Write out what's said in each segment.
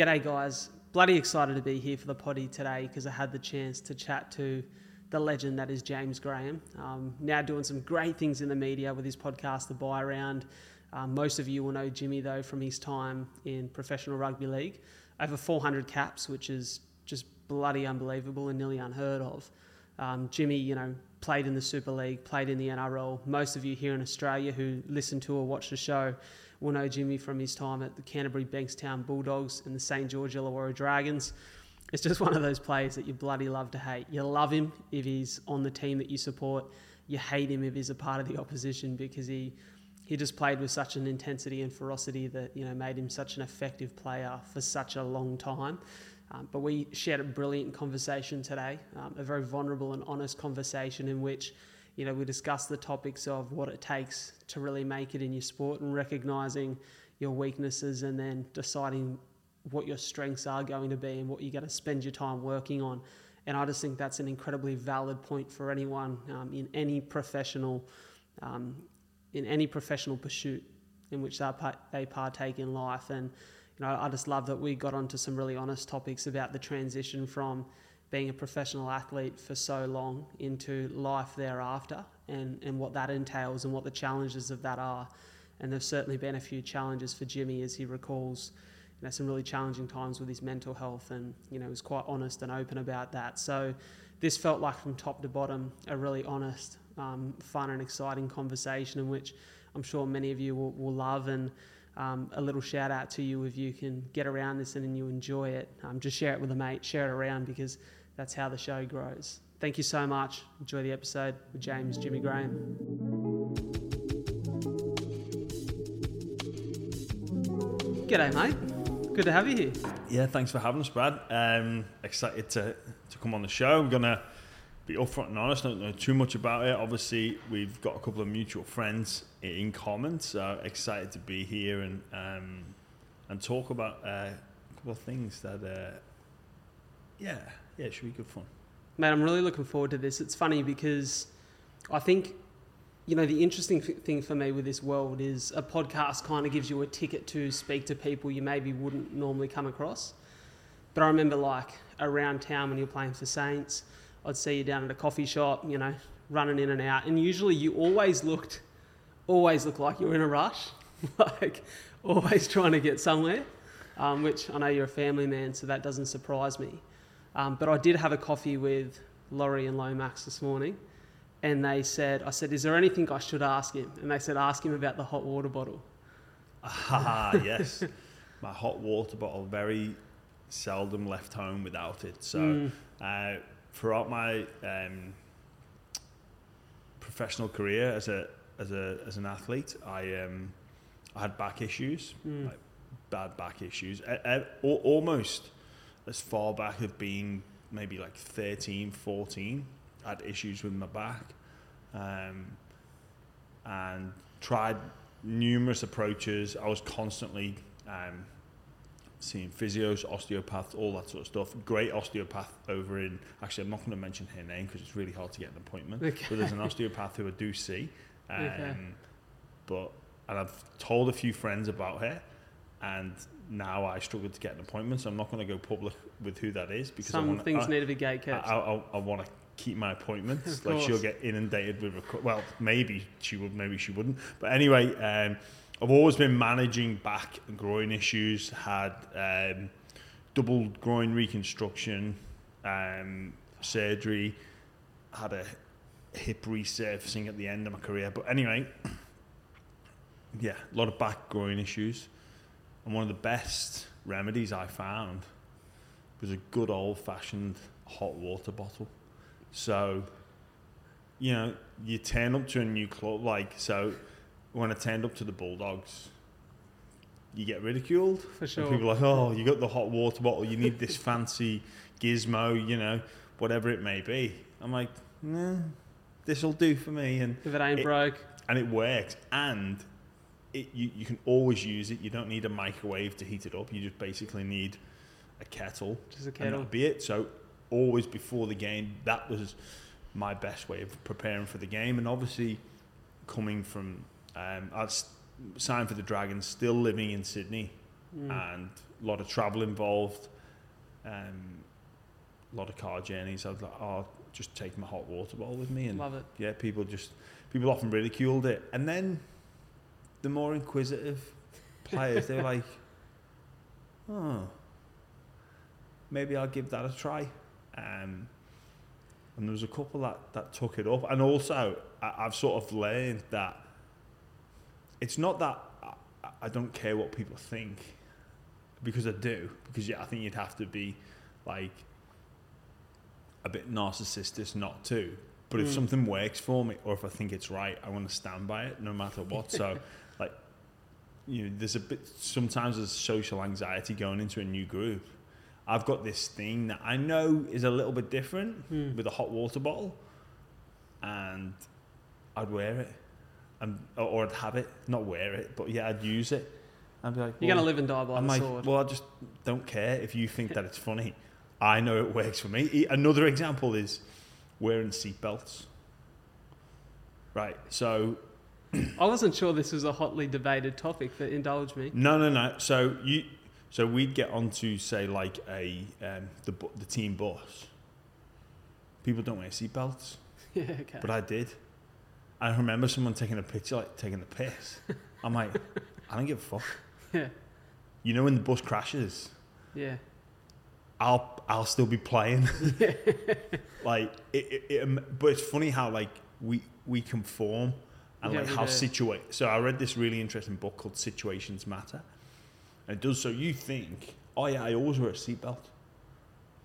G'day, guys. Bloody excited to be here for the potty today because I had the chance to chat to the legend that is James Graham. Um, now doing some great things in the media with his podcast, The Bye Round. Um, most of you will know Jimmy, though, from his time in professional rugby league. Over 400 caps, which is just bloody unbelievable and nearly unheard of. Um, Jimmy, you know, played in the Super League, played in the NRL. Most of you here in Australia who listen to or watch the show will know Jimmy from his time at the Canterbury Bankstown Bulldogs and the St George Illawarra Dragons. It's just one of those players that you bloody love to hate. You love him if he's on the team that you support. You hate him if he's a part of the opposition because he he just played with such an intensity and ferocity that you know made him such an effective player for such a long time. Um, but we shared a brilliant conversation today, um, a very vulnerable and honest conversation in which you know, we discussed the topics of what it takes to really make it in your sport and recognizing your weaknesses and then deciding what your strengths are going to be and what you're going to spend your time working on. And I just think that's an incredibly valid point for anyone um, in any professional, um, in any professional pursuit in which they partake in life. And you know, I just love that we got onto some really honest topics about the transition from being a professional athlete for so long into life thereafter and, and what that entails and what the challenges of that are. And there's certainly been a few challenges for Jimmy as he recalls you know, some really challenging times with his mental health and you know was quite honest and open about that. So this felt like from top to bottom a really honest, um, fun and exciting conversation in which I'm sure many of you will, will love and um, a little shout out to you if you can get around this and you enjoy it. Um, just share it with a mate, share it around because that's how the show grows. Thank you so much. Enjoy the episode with James Jimmy Graham. G'day, mate. Good to have you here. Yeah, thanks for having us, Brad. Um, excited to, to come on the show. I'm going to be upfront and honest, don't know too much about it. Obviously, we've got a couple of mutual friends in common, so excited to be here and um, and talk about uh, a couple of things that, uh, yeah, yeah, it should be good fun. Mate, I'm really looking forward to this. It's funny because I think, you know, the interesting thing for me with this world is a podcast kind of gives you a ticket to speak to people you maybe wouldn't normally come across. But I remember, like, around town when you're playing for Saints, I'd see you down at a coffee shop, you know, running in and out. And usually you always looked, always looked like you were in a rush, like, always trying to get somewhere, um, which I know you're a family man, so that doesn't surprise me. Um, but I did have a coffee with Laurie and Lomax this morning, and they said, I said, is there anything I should ask him? And they said, ask him about the hot water bottle. Ah, yes. My hot water bottle, very seldom left home without it. So, mm. uh, throughout my um, professional career as a as a as an athlete, I um, I had back issues, mm. like bad back issues, I, I, almost as far back as being maybe like 13, 14, I had issues with my back. Um, and tried numerous approaches. I was constantly um, seeing physios, osteopaths, all that sort of stuff. Great osteopath over in, actually, I'm not going to mention her name because it's really hard to get an appointment. Okay. But there's an osteopath who I do see. Um, okay. But, and I've told a few friends about her and now I struggle to get an appointment, so I'm not going to go public with who that is because some wanna, things I, need to be gate kept. I, I, I want to keep my appointments. like she'll get inundated with requ- well, maybe she would, maybe she wouldn't. But anyway, um, I've always been managing back and groin issues. Had um, double groin reconstruction, um, surgery. Had a hip resurfacing at the end of my career. But anyway, yeah, a lot of back groin issues. And one of the best remedies I found was a good old fashioned hot water bottle. So, you know, you turn up to a new club, like, so when I turned up to the Bulldogs, you get ridiculed. For sure. And people are like, oh, you got the hot water bottle, you need this fancy gizmo, you know, whatever it may be. I'm like, nah, this'll do for me. And if it ain't it, broke. And it works. And it, you, you can always use it. You don't need a microwave to heat it up. You just basically need a kettle. Just a kettle. And be it. So always before the game, that was my best way of preparing for the game. And obviously, coming from, um, I signed for the Dragons, still living in Sydney, mm. and a lot of travel involved, um, a lot of car journeys. I was like, oh, just take my hot water bottle with me, and Love it. yeah, people just people often ridiculed it, and then the more inquisitive players, they were like, oh, maybe I'll give that a try. Um, and there was a couple that, that took it up, and also I, I've sort of learned that it's not that I, I don't care what people think, because I do. Because yeah, I think you'd have to be like a bit narcissistic not to. But if Mm. something works for me, or if I think it's right, I want to stand by it no matter what. So, you know, there's a bit. Sometimes there's social anxiety going into a new group. I've got this thing that I know is a little bit different Hmm. with a hot water bottle, and I'd wear it, and or, I'd have it, not wear it, but yeah, I'd use it. I'd be like, You're gonna live and die by I'm the like, sword. well, I just don't care if you think that it's funny. I know it works for me. Another example is wearing seatbelts. Right. So I wasn't sure this was a hotly debated topic, but indulge me. no, no, no. So you, so we'd get onto say like a um, the the team bus. People don't wear seatbelts, yeah, okay. but I did. I remember someone taking a picture, like taking the piss. I'm like, I don't give a fuck. Yeah. You know when the bus crashes, yeah. I'll I'll still be playing. like it, it, it, but it's funny how like we we conform and Yeah, like how situate. So I read this really interesting book called Situations Matter, and it does. So you think, oh yeah, I always wear a seatbelt.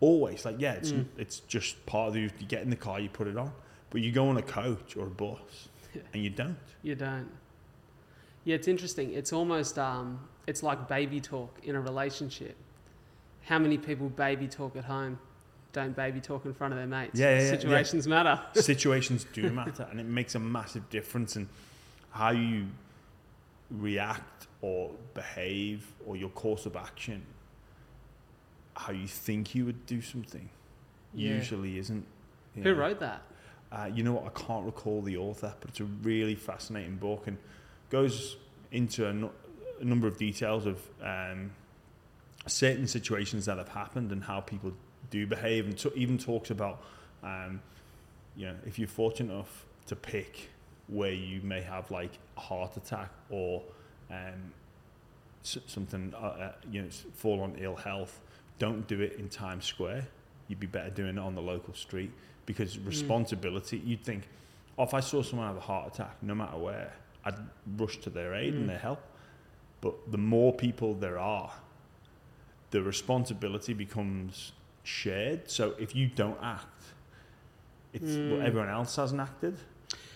Always, like yeah, it's Mm. it's just part of the. You get in the car, you put it on, but you go on a coach or a bus, Yeah. and you don't. You don't. Yeah, it's interesting. It's almost um, it's like baby talk in a relationship. How many people baby talk at home, don't baby talk in front of their mates? Yeah, yeah, yeah, yeah. Situations matter. situations do matter and it makes a massive difference in how you react or behave or your course of action how you think you would do something Yeah. usually isn't Who know. wrote that? uh, you know what i can't recall the author but it's a really fascinating book and goes into a, nu- a number of details of um, certain situations that have happened and how people do behave and t- even talks about um, you know if you're fortunate enough to pick where you may have like a heart attack or um, s- something uh, uh, you know fall on ill health don't do it in Times Square. You'd be better doing it on the local street because responsibility you'd think oh, if I saw someone have a heart attack no matter where I'd rush to their aid Mm. and their help. But the more people there are the responsibility becomes shared. So if you don't act it's well, Mm. everyone else hasn't acted.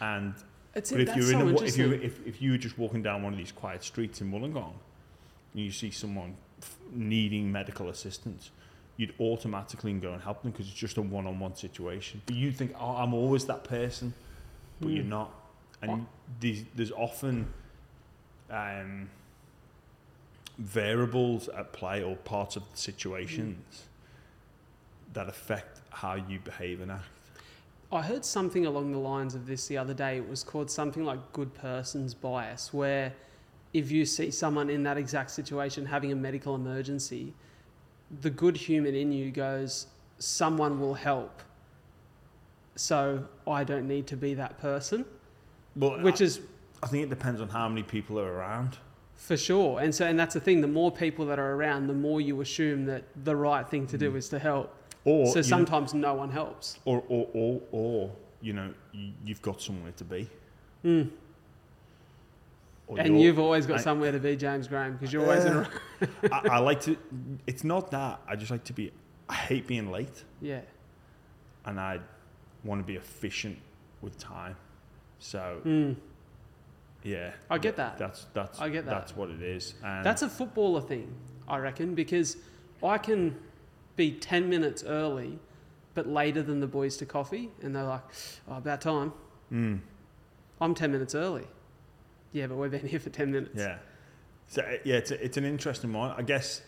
And It's but if you're so in a, if you if, if you were just walking down one of these quiet streets in Wollongong and you see someone needing medical assistance you'd automatically go and help them because it's just a one-on-one situation. But you think oh I'm always that person but you're Hmm. not. And these, there's often um, variables at play or parts of the situations that affect how you behave and act I heard something along the lines of this the other day. It was called something like good person's bias, where if you see someone in that exact situation having a medical emergency, the good human in you goes, someone will help. So I don't need to be that person, well which I, is I think it depends on how many people are around for sure. And so, and that's the thing. The more people that are around, the more you assume that the right thing to do Mm. is to help. Or so sometimes no one helps. or, or, or, or you know, you, you've got somewhere to be. Mm. And you've always got I- somewhere to be, James Graham, because you're always in a I, I like to. It's not that. I just like to be. I hate being late, yeah. and I want to be efficient with time. So Mm. yeah, I get that. That's that's I get that. That's what it is. And That's a footballer thing, I reckon, because I can be 10 minutes early, but later than the boys to coffee, and they're like, oh, about time. Mm, I'm 10 minutes early. Yeah, but we've been here for 10 minutes. yeah. So uh, yeah, it's a, it's an interesting one, I guess.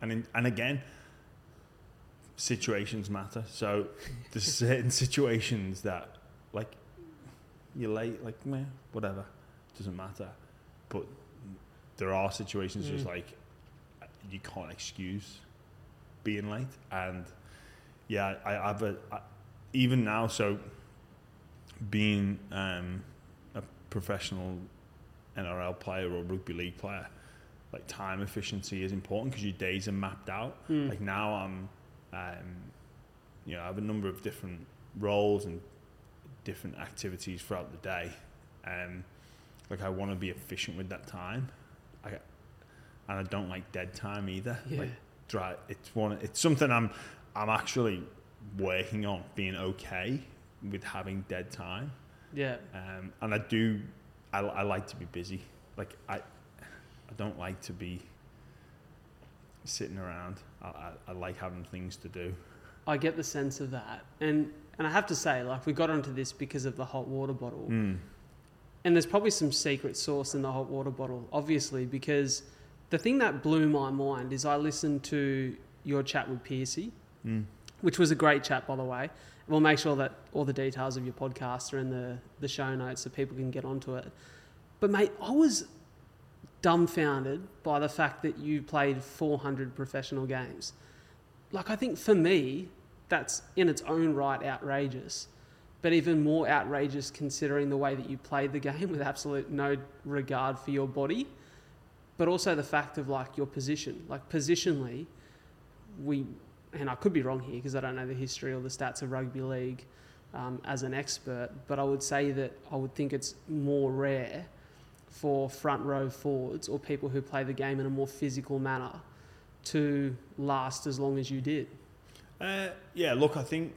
And in, and again, situations matter. So there's certain situations that like you're late, like meh, whatever, doesn't matter. But there are situations just Mm. like you can't excuse being late. And yeah, I, have a I, even now. So being um, a professional NRL player or rugby league player, like time efficiency is important because your days are mapped out. Mm. Like now, I'm, um, you know, I have a number of different roles and different activities throughout the day. Um, like I want to be efficient with that time. I, and I don't like dead time either. Yeah. Like dry, it's one. It's something I'm, I'm actually working on being okay with having dead time. Yeah. Um, and I do, I, I like to be busy. Like I, I don't like to be sitting around. I, I, I like having things to do. I get the sense of that. And and I have to say, like we got onto this because of the hot water bottle. Mm. And there's probably some secret sauce in the hot water bottle, obviously, because the thing that blew my mind is I listened to your chat with Piercy, Mm. which was a great chat, by the way. We'll make sure that all the details of your podcast are in the, the show notes so people can get onto it. But, mate, I was dumbfounded by the fact that you played 400 professional games. Like, I think for me, that's in its own right outrageous, but even more outrageous considering the way that you played the game with absolute no regard for your body, but also the fact of like your position. Like, positionally, we, and I could be wrong here because I don't know the history or the stats of rugby league um, as an expert, but I would say that I would think it's more rare for front row forwards or people who play the game in a more physical manner to last as long as you did. Uh, yeah, look, I think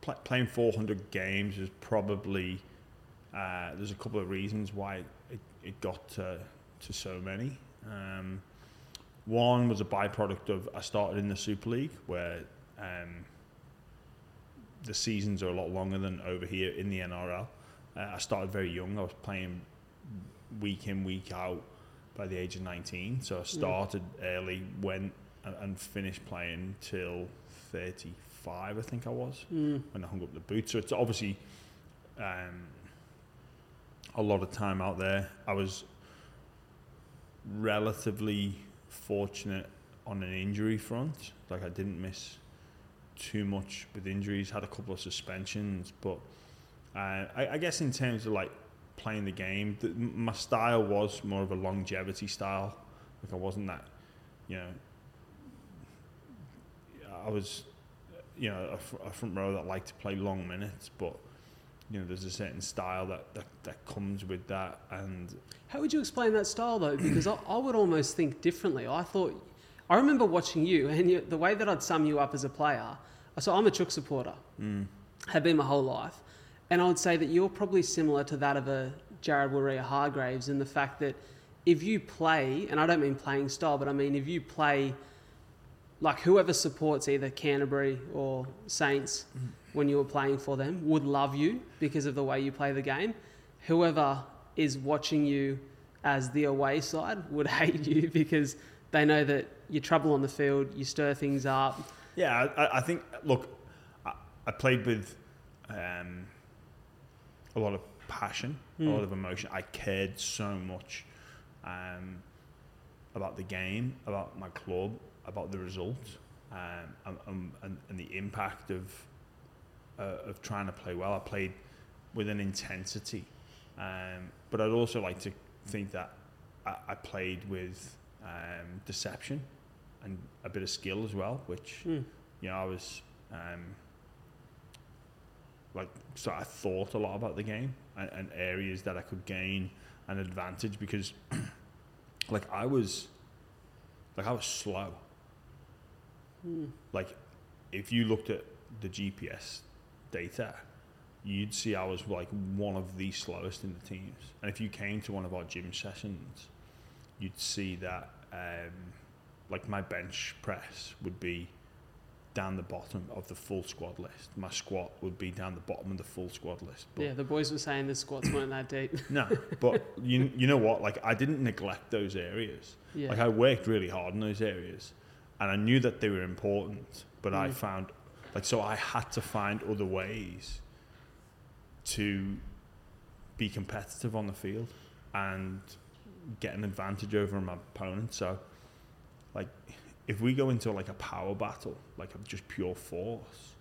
pl- playing 400 games is probably uh, there's a couple of reasons why it, it got to, to so many. Um, one was a byproduct of I started in the Super League where um, the seasons are a lot longer than over here in the NRL. Uh, I started very young. I was playing week in, week out by the age of 19. So I started early, went and, and finished playing till 35, I think I was, Mm. when I hung up the boots. So it's obviously um, a lot of time out there. I was relatively fortunate on an injury front. Like I didn't miss too much with injuries. Had a couple of suspensions, but uh, I, I guess in terms of like playing the game, the, my style was more of a longevity style. Like I wasn't that, you know. I was, you know, a, a front row that liked to play long minutes, but you know, there's a certain style that, that, that comes with that, and How would you explain that style though? Because I, I would almost think differently. I thought, I remember watching you and you, the way that I'd sum you up as a player. I so I'm a Chook supporter, mm, have been my whole life, and I would say that you're probably similar to that of a Jared Waerea-Hargreaves in the fact that if you play, and I don't mean playing style, but I mean if you play like whoever supports either Canterbury or Saints when you were playing for them would love you because of the way you play the game. Whoever is watching you as the away side would hate you because they know that you're trouble on the field, you stir things up. Yeah, I, I think. Look, I, I played with um, a lot of passion, a Mm. lot of emotion. I cared so much um, about the game, about my club, about the result, um, and, and, and the impact of uh, of trying to play well. I played with an intensity, um, but I'd also like to think that I, I played with um, deception and a bit of skill as well, which Mm. you know, I was um, like, so I thought a lot about the game and, and areas that I could gain an advantage because, like, I was, like, I was slow. Mm. Like, if you looked at the GPS data, you'd see I was like one of the slowest in the teams. And if you came to one of our gym sessions, you'd see that, um, like, my bench press would be down the bottom of the full squad list. My squat would be down the bottom of the full squad list. But Yeah, the boys were saying the squats weren't that deep. no, but you you know what? Like I didn't neglect those areas. Yeah. Like I worked really hard in those areas, and I knew that they were important. But I Mm. found, like, so I had to find other ways to be competitive on the field and get an advantage over my opponent. So like if we go into like a power battle, like of just pure force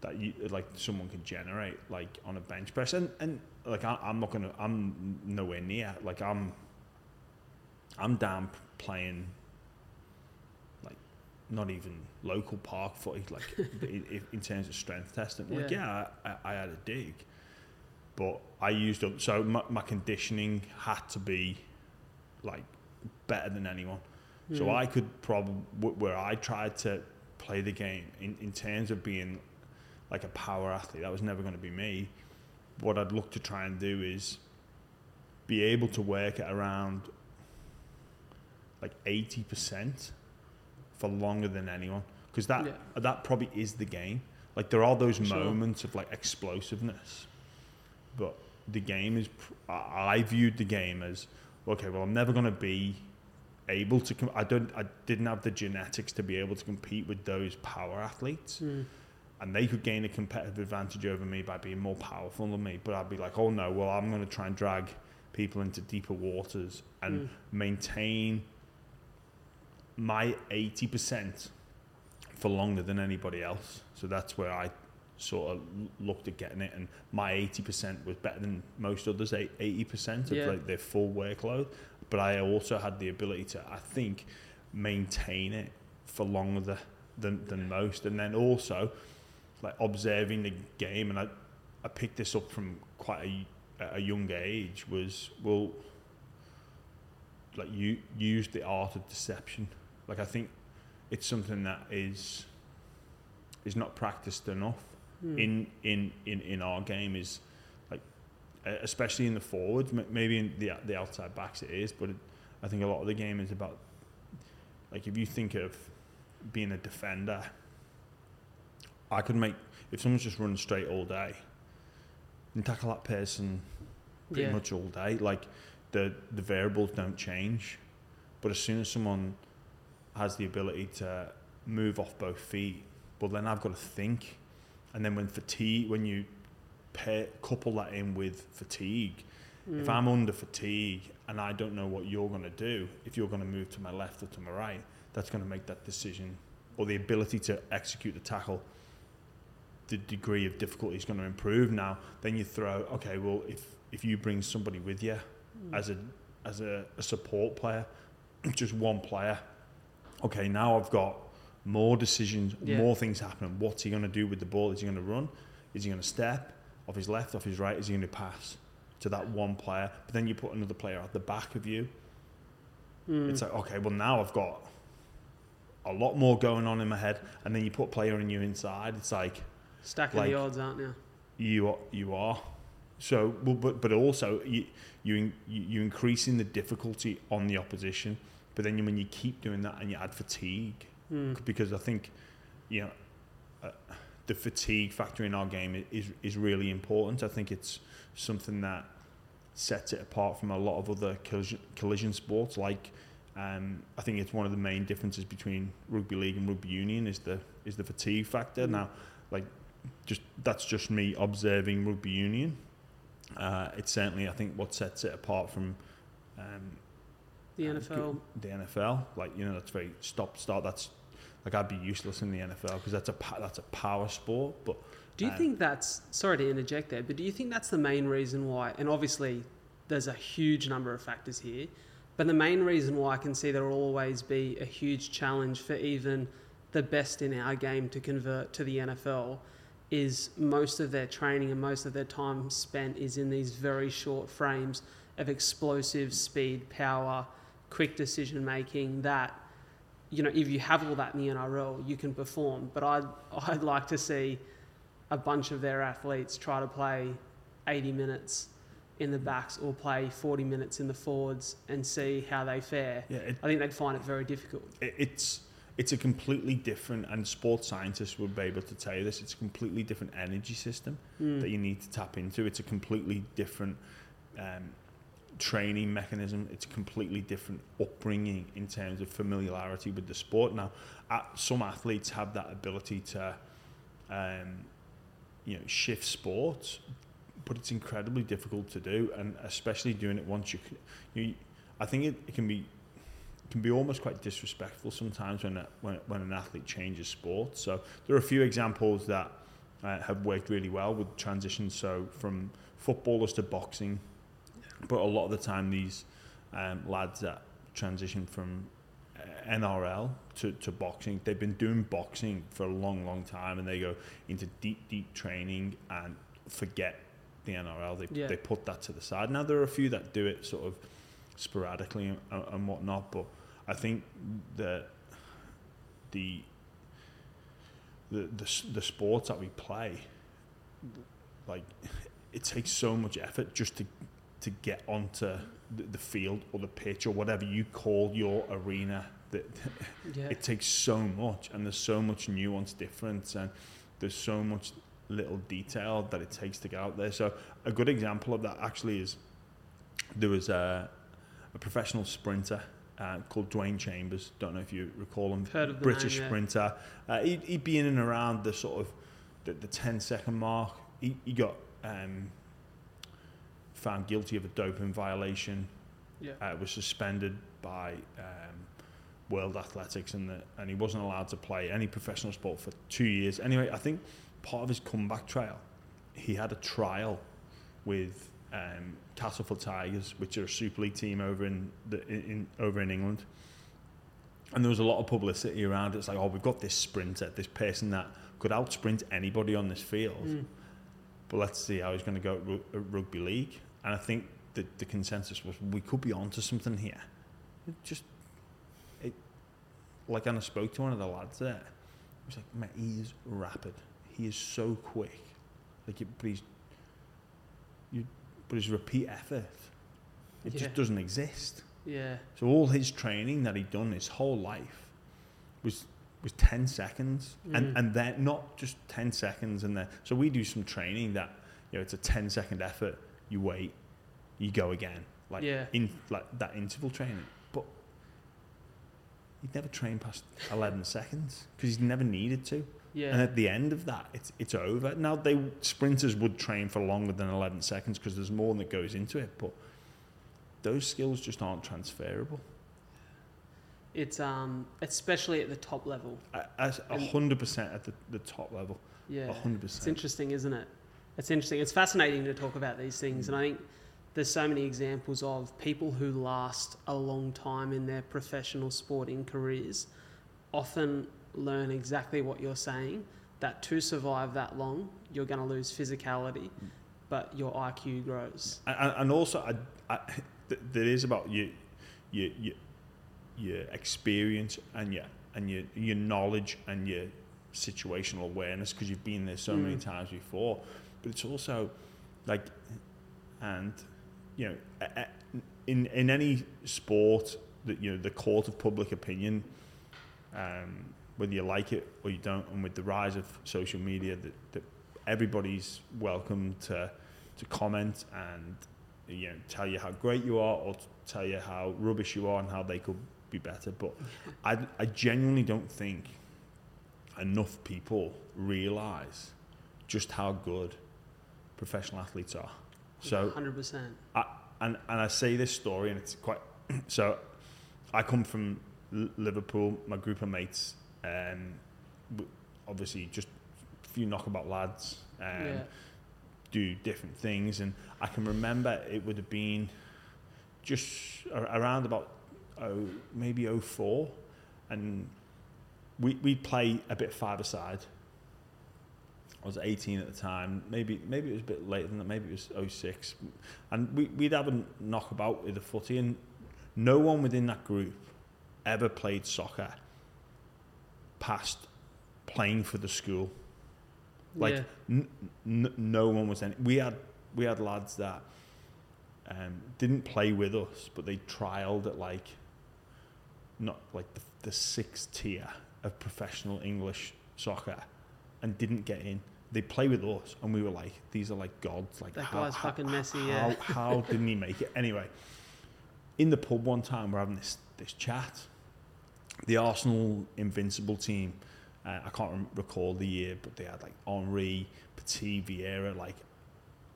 that you like someone can generate like on a bench press, and and like I, I'm not gonna, I'm nowhere near. Like I'm, I'm down playing not even local park footy, like in, in terms of strength testing. Like yeah, I, I had a dig, but I used up. So my, my conditioning had to be like better than anyone. Mm. So I could probably where I tried to play the game in, in terms of being like a power athlete. That was never going to be me. What I'd look to try and do is be able to work at around like eighty percent for longer than anyone because that yeah. that probably is the game. Like there are those sure. moments of like explosiveness, but the game is. I viewed the game as okay. Well, I'm never going to be able to. Com- I don't. I didn't have the genetics to be able to compete with those power athletes. Mm. And they could gain a competitive advantage over me by being more powerful than me. But I'd be like, oh no, well, I'm going to try and drag people into deeper waters and mm. maintain my 80% for longer than anybody else. So that's where I sort of looked at getting it, and my 80% was better than most others, 80% of yeah. like their full workload. But I also had the ability to, I think, maintain it for longer than, than most. And then also, like observing the game, and I, I picked this up from quite a, a young age, was, well, like you use the art of deception. Like I think it's something that is is not practiced enough mm. in, in in in our game. Is like especially in the forwards, maybe in the the outside backs it is, but it, I think a lot of the game is about like if you think of being a defender, I could make if someone's just running straight all day, and tackle that person pretty yeah. much all day. Like the the variables don't change, but as soon as someone has the ability to move off both feet, well then I've got to think, and then when fatigue, when you pair, couple that in with fatigue, mm. if I'm under fatigue and I don't know what you're going to do, if you're going to move to my left or to my right, that's going to make that decision or the ability to execute the tackle. The degree of difficulty is going to improve. Now, then you throw, okay, well, if if you bring somebody with you mm. as a as a, a support player, just one player, okay, now I've got more decisions, yeah. more things happening. What's he going to do with the ball? Is he going to run? Is he going to step off his left, off his right? Is he going to pass to that one player? But then you put another player at the back of you. Mm. It's like, okay, well, now I've got a lot more going on in my head. And then you put player in you inside. It's like. Stacking like, the odds, aren't you? You are. You are. So, but but also you you you increasing the difficulty on the opposition but then when you keep doing that and you add fatigue, mm. because I think, you know, uh, the fatigue factor in our game is is really important. I think it's something that sets it apart from a lot of other collision, collision sports. Like, um, I think it's one of the main differences between rugby league and rugby union is the is the fatigue factor. Mm. Now, like, just that's just me observing rugby union. Uh, it's certainly I think what sets it apart from um, the NFL. The NFL, like you know, that's very stop start. That's like I'd be useless in the NFL because that's a that's a power sport. But do you um, think that's sorry to interject there, but do you think that's the main reason why? And obviously, there's a huge number of factors here, but the main reason why I can see there will always be a huge challenge for even the best in our game to convert to the NFL is most of their training and most of their time spent is in these very short frames of explosive speed, power, quick decision making that you know if you have all that in the NRL you can perform. But I'd, I'd like to see a bunch of their athletes try to play 80 minutes in the backs or play 40 minutes in the forwards and see how they fare. Yeah, it, I think they'd find it very difficult. It, it's it's a completely different and sports scientists would be able to tell you this it's a completely different energy system mm. that you need to tap into. It's a completely different um, training mechanism. It's completely different upbringing in terms of familiarity with the sport. Now, some athletes have that ability to, um, you know, shift sports, but it's incredibly difficult to do, and especially doing it once you, you I think it, it can be can be almost quite disrespectful sometimes when, a, when, when an athlete changes sports. So there are a few examples that uh, have worked really well with transitions. So from footballers to boxing, but a lot of the time these um, lads that transition from uh, NRL to, to boxing, they've been doing boxing for a long, long time, and they go into deep, deep training and forget the NRL. They Yeah. they put that to the side. Now there are a few that do it sort of sporadically and, and whatnot, but I think that the the the, the sports that we play, like it takes so much effort just to to get onto the, the field or the pitch or whatever you call your arena. That Yeah. it takes so much, and there's so much nuance difference, and there's so much little detail that it takes to get out there. So a good example of that actually is there was a, a professional sprinter uh, called Dwain Chambers. Don't know if you recall him. Heard of the British yeah. sprinter. Uh, he'd, he'd be in and around the sort of the, the 10 second mark. He, he got um, found guilty of a doping violation. Yeah. Uh, was suspended by um, World Athletics and, the, and he wasn't allowed to play any professional sport for two years. Anyway, I think part of his comeback trail, he had a trial with um, Castleford Tigers, which are a Super League team over in, the, in, in over in England. And there was a lot of publicity around it. It's like, oh, we've got this sprinter, this person that could out sprint anybody on this field. Mm. But let's see how he's going to go at rugby league. And I think the, the consensus was we could be onto something here. It just, it, like, and I spoke to one of the lads there. He was like, mate, he is rapid. He is so quick. Like, it, but he's, you, but his repeat effort, it Yeah. just doesn't exist. Yeah. So all his training that he'd done his whole life was was 10 seconds Mm. and and then not just 10 seconds and then so we do some training that you know it's a 10 second effort you wait you go again like Yeah. in like that interval training but he'd never trained past 11 seconds because he's never needed to Yeah. and at the end of that it's it's over now they sprinters would train for longer than 11 seconds because there's more that goes into it but those skills just aren't transferable It's um especially at the top level. A- As a And- hundred percent at the, the top level. Yeah. Hundred It's interesting, isn't it? It's interesting. It's fascinating to talk about these things, and I think there's so many examples of people who last a long time in their professional sporting careers often learn exactly what you're saying. That to survive that long, you're going to lose physicality, but your IQ grows. And, and also, I, I, th- there is about your, your, your, your experience and your and your your knowledge and your situational awareness because you've been there so many Mm. times before. But it's also like, and you know, in in any sport that you know the court of public opinion, um, whether you like it or you don't, and with the rise of social media, that, that everybody's welcome to to comment and you know tell you how great you are or tell you how rubbish you are and how they could be better. But I I genuinely don't think enough people realise just how good professional athletes are. So 100%. I, and and I say this story, and it's quite. So, I come from L- Liverpool. My group of mates, um, obviously just a few knockabout lads, um, yeah. do different things, and I can remember it would have been just around about oh maybe 04 and we we'd play a bit five aside. I was 18 at the time. Maybe maybe it was a bit later than that. Maybe it was 06. And we, we'd have a knockabout with the footy, and no one within that group ever played soccer past playing for the school. Like yeah. n- n- no one was any. We had we had lads that um, didn't play with us, but they trialed at like not like the, the sixth tier of professional English soccer and didn't get in. They play with us, and we were like, these are like gods. Like That how, guy's how, fucking messy, How, yeah. how how didn't he make it? Anyway, in the pub one time, we're having this this chat. The Arsenal invincible team. Uh, I can't rem- recall the year, but they had like Henri, Petit, Vieira, like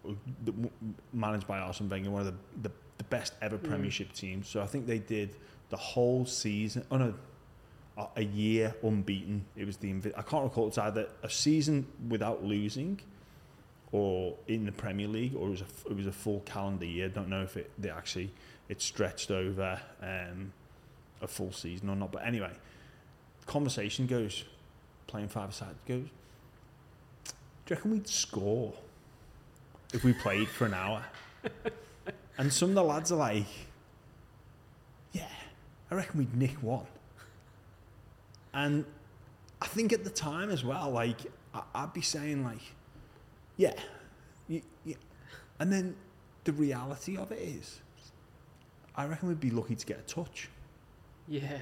the- w- managed by Arsene Wenger, one of the, the the best ever Mm. Premiership team. So I think they did the whole season. Oh no, a- year unbeaten. It was the I can't recall. It's either a season without losing, or in the Premier League, or it was a it was a full calendar year. Don't know if it they actually it stretched over um, a full season or not. But anyway, conversation goes playing five side goes. Do you reckon we'd score if we played for an hour? and some of the lads are like, yeah, I reckon we'd nick one. And I think at the time as well, like, I- I'd be saying, like, yeah, y y and then the reality of it is, I reckon we'd be lucky to get a touch. Yeah.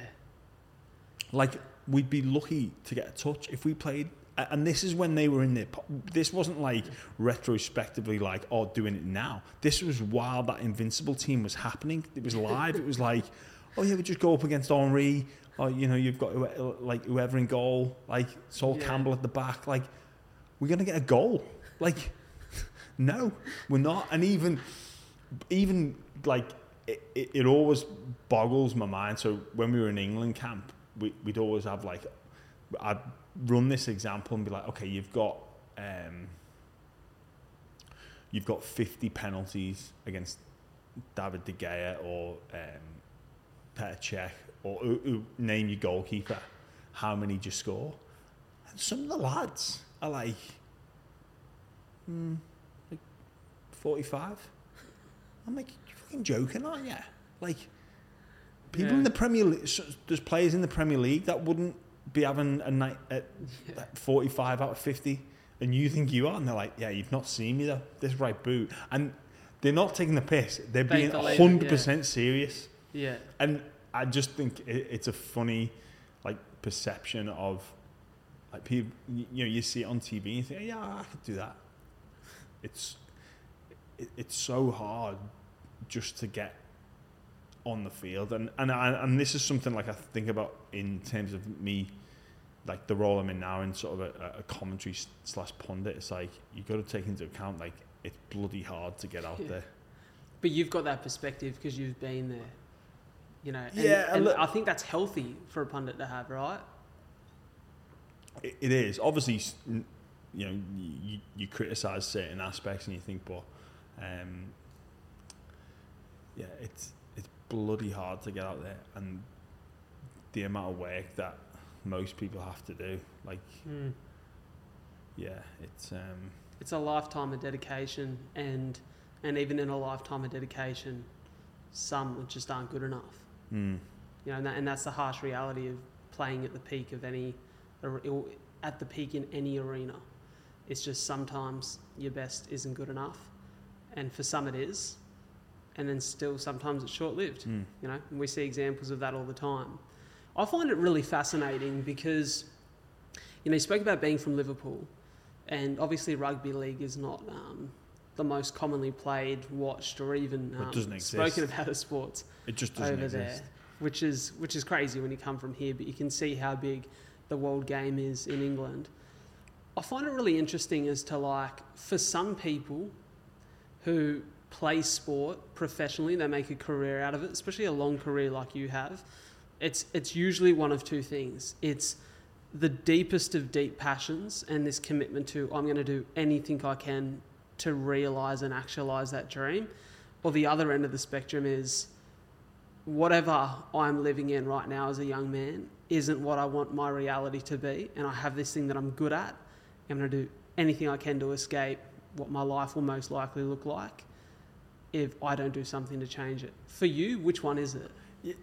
Like, we'd be lucky to get a touch if we played. And this is when they were in their. This wasn't like retrospectively, like, oh, doing it now. This was while that Invincible team was happening. It was live. it was like, oh, yeah, we just go up against Henri. Or, you know, you've got like whoever in goal, like Sol Yeah. Campbell at the back. Like, we're going to get a goal. Like, no, we're not. And even, even like, it, it, it always boggles my mind. So when we were in England camp, we, we'd always have like, I'd run this example and be like, okay, you've got, um, you've got 50 penalties against David De Gea or um, Petr Cech or who, who, name your goalkeeper. How many do you score? And some of the lads are like, hmm, like 45. I'm like, you're fucking joking, aren't you? Like, people Yeah. in the Premier League, so there's players in the Premier League that wouldn't be having a night at at 45 out of 50, and you think you are, and they're like, yeah, you've not seen me though. This right boot, and they're not taking the piss. They're They being 100 percent serious, Yeah. and I just think it, it's a funny, like, perception of. Like people, you know, you see it on TV and you think, yeah, I could do that. It's, it, it's so hard just to get on the field, and and I, and this is something like I think about in terms of me, like the role I'm in now in sort of a, a commentary slash pundit. It's like you've got to take into account like it's bloody hard to get out Yeah. there. But you've got that perspective because you've been there. You know, and, Yeah, and look- I think that's healthy for a pundit to have, right? It, it is obviously, you know, you, you criticize certain aspects and you think, but um, yeah, it's it's bloody hard to get out there, and the amount of work that most people have to do, like, Hmm. yeah, it's um, It's a lifetime of dedication, and and even in a lifetime of dedication, some just aren't good enough. Mm, You know, and, that, and that's the harsh reality of playing at the peak of any, at the peak in any arena. It's just sometimes your best isn't good enough, and for some it is, and then still sometimes it's short lived. mm, You know, and we see examples of that all the time. I find it really fascinating because, you know, you spoke about being from Liverpool, and obviously rugby league is not um, the most commonly played, watched, or even um, spoken about as sports it just doesn't over exist. there, which is which is crazy when you come from here. But you can see how big the world game is in England. I find it really interesting as to like for some people who play sport professionally, they make a career out of it, especially a long career like you have. It's it's usually one of two things. It's the deepest of deep passions and this commitment to I'm going to do anything I can to realize and actualize that dream. Or the other end of the spectrum is whatever I'm living in right now as a young man isn't what I want my reality to be. And I have this thing that I'm good at. I'm going to do anything I can to escape what my life will most likely look like if I don't do something to change it. For you, which one is it?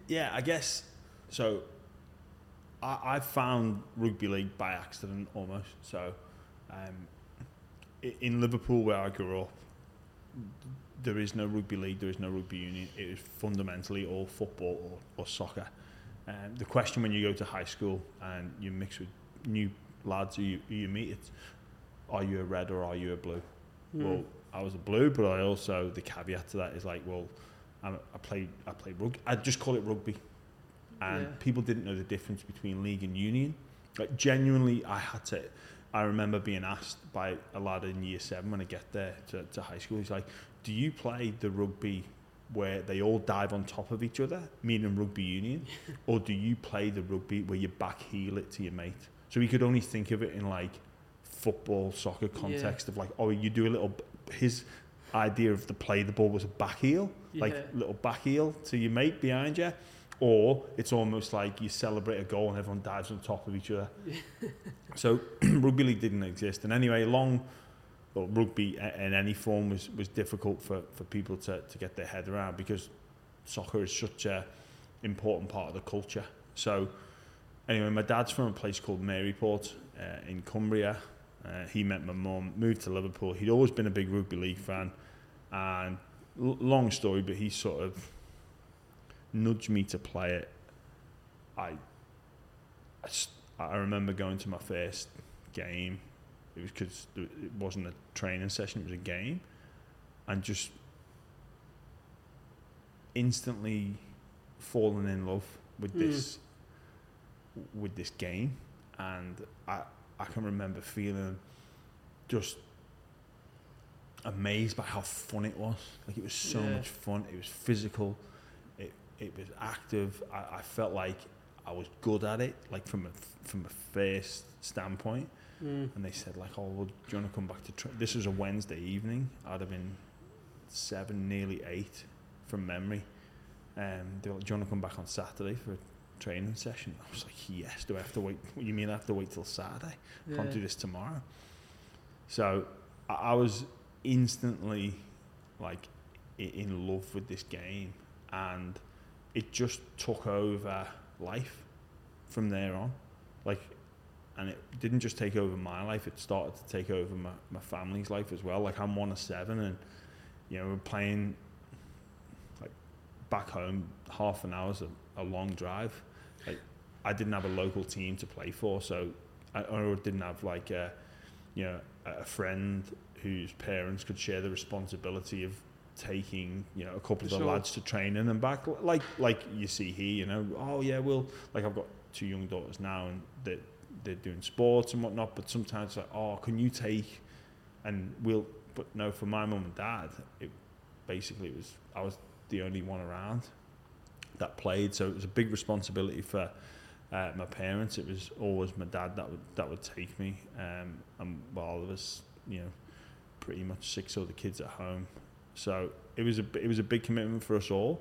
Yeah, I guess so. I, found rugby league by accident almost. So, um, in Liverpool where I grew up, there is no rugby league, there is no rugby union. It is fundamentally all football or, or soccer. Um, the question when you go to high school and you mix with new lads who you, who you meet, it's are you a red or are you a blue? Hmm. Well, I was a blue, but I also the caveat to that is like, well, I'm, I played I played rugby. I just call it rugby, and Yeah. people didn't know the difference between league and union. Like genuinely, I had to. I remember being asked by a lad in year seven when I get there to, to high school. He's like, "Do you play the rugby where they all dive on top of each other, meaning rugby union, or do you play the rugby where you back heel it to your mate? So he could only think of it in like football, soccer context of like, oh, you do a little. His idea of the play the ball was a back heel, like little back heel to your mate behind you, or it's almost like you celebrate a goal and everyone dives on top of each other. so rugby league didn't exist, and anyway, long well, rugby in any form was, was difficult for, for people to, to get their head around because soccer is such a important part of the culture. So anyway, my dad's from a place called Maryport uh, in Cumbria. Uh, he met my mum, moved to Liverpool. He'd always been a big rugby league fan, and l- long story, but he sort of nudged me to play it. I. I remember going to my first game. It was because it wasn't a training session; it was a game, and just instantly falling in love with Mm. this with this game, and I I can remember feeling just amazed by how fun it was. Like it was so Yeah. much fun. It was physical. It was active. I, I felt like I was good at it. Like from a from a first standpoint. Mm. And they said like, oh, well, do you want to come back to tra-? This was a Wednesday evening. I'd have been seven, nearly eight, from memory. Um, they were like, do you want to come back on Saturday for a training session? I was like, yes. Do I have to wait? What, you mean I have to wait till Saturday? Can't do this tomorrow. So I, I was instantly like in love with this game, and it just took over life from there on. Like, and it didn't just take over my life; it started to take over my, my family's life as well. Like I'm one of seven, and you know we're playing like back home. Half an hour's a, a long drive. Like I didn't have a local team to play for, so I or didn't have like a you know a friend whose parents could share the responsibility of taking you know a couple of the Sure. lads to training and back. Like like you see here you know oh yeah well like I've got two young daughters now and they they're doing sports and whatnot but sometimes it's like oh can you take and we'll but no for my mum and dad it basically it was I was the only one around that played. So it was a big responsibility for uh, my parents. It was always my dad that would that would take me. Um, and while there was you know pretty much six other kids at home so it was a it was a big commitment for us all.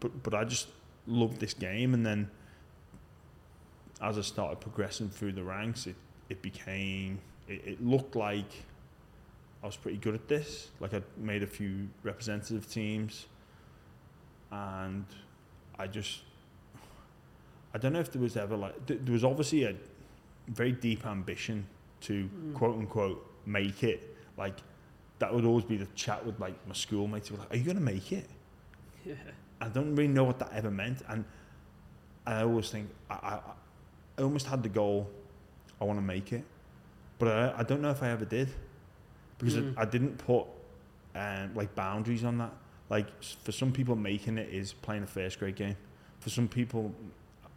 But but I just loved this game and then as I started progressing through the ranks it it became it, it looked like I was pretty good at this. Like I made a few representative teams and I just I don't know if there was ever like th- there was obviously a very deep ambition to Mm. quote unquote make it. Like that would always be the chat with like my schoolmates were like are you going to make it Yeah. I don't really know what that ever meant and I always think I, I, I almost had the goal I want to make it but I, I don't know if I ever did because Mm. I, I didn't put um, like boundaries on that like for some people making it is playing a first grade game for some people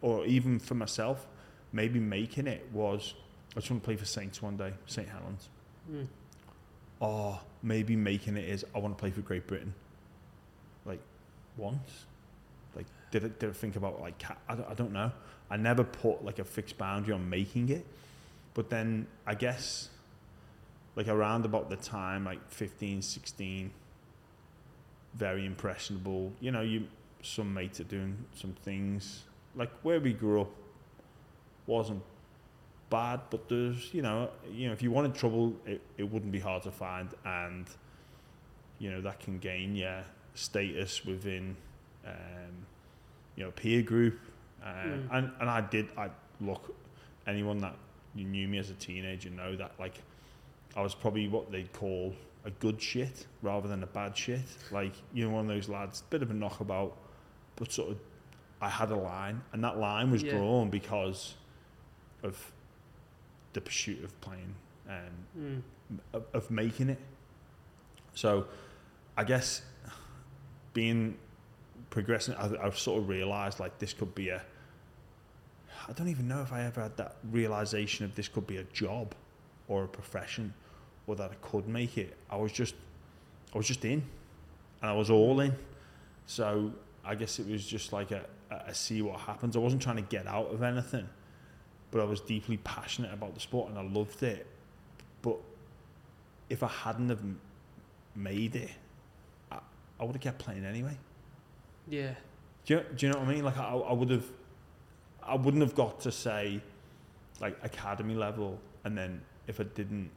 or even for myself maybe making it was I just want to play for Saints one day St Helens Mm. Or maybe making it is I want to play for Great Britain. Like once? Like did did I think about like I don't, I don't know. I never put like a fixed boundary on making it. But then I guess like around about the time like 15 16 very impressionable. You know you some mates are doing some things. Like where we grew up wasn't bad but there's you know you know if you wanted trouble it, it wouldn't be hard to find and you know that can gain yeah status within um, you know peer group uh, Mm. and and I did I look anyone that knew me as a teenager know that like I was probably what they'd call a good shit rather than a bad shit like you know one of those lads bit of a knockabout but sort of I had a line and that line was Yeah. drawn because of the pursuit of playing um, Mm. of, of making it. So, I guess being progressing, I, I've sort of realised like this could be a. I don't even know if I ever had that realization of this could be a job, or a profession, or that I could make it. I was just, I was just in, and I was all in, So I guess it was just like a, a see what happens. I wasn't trying to get out of anything, but I was deeply passionate about the sport and I loved it. But if I hadn't have made it, I, I would have kept playing anyway. Yeah. Do you, do you know what I mean? Like I, I would have, I wouldn't have got to say, like academy level, and then if I didn't,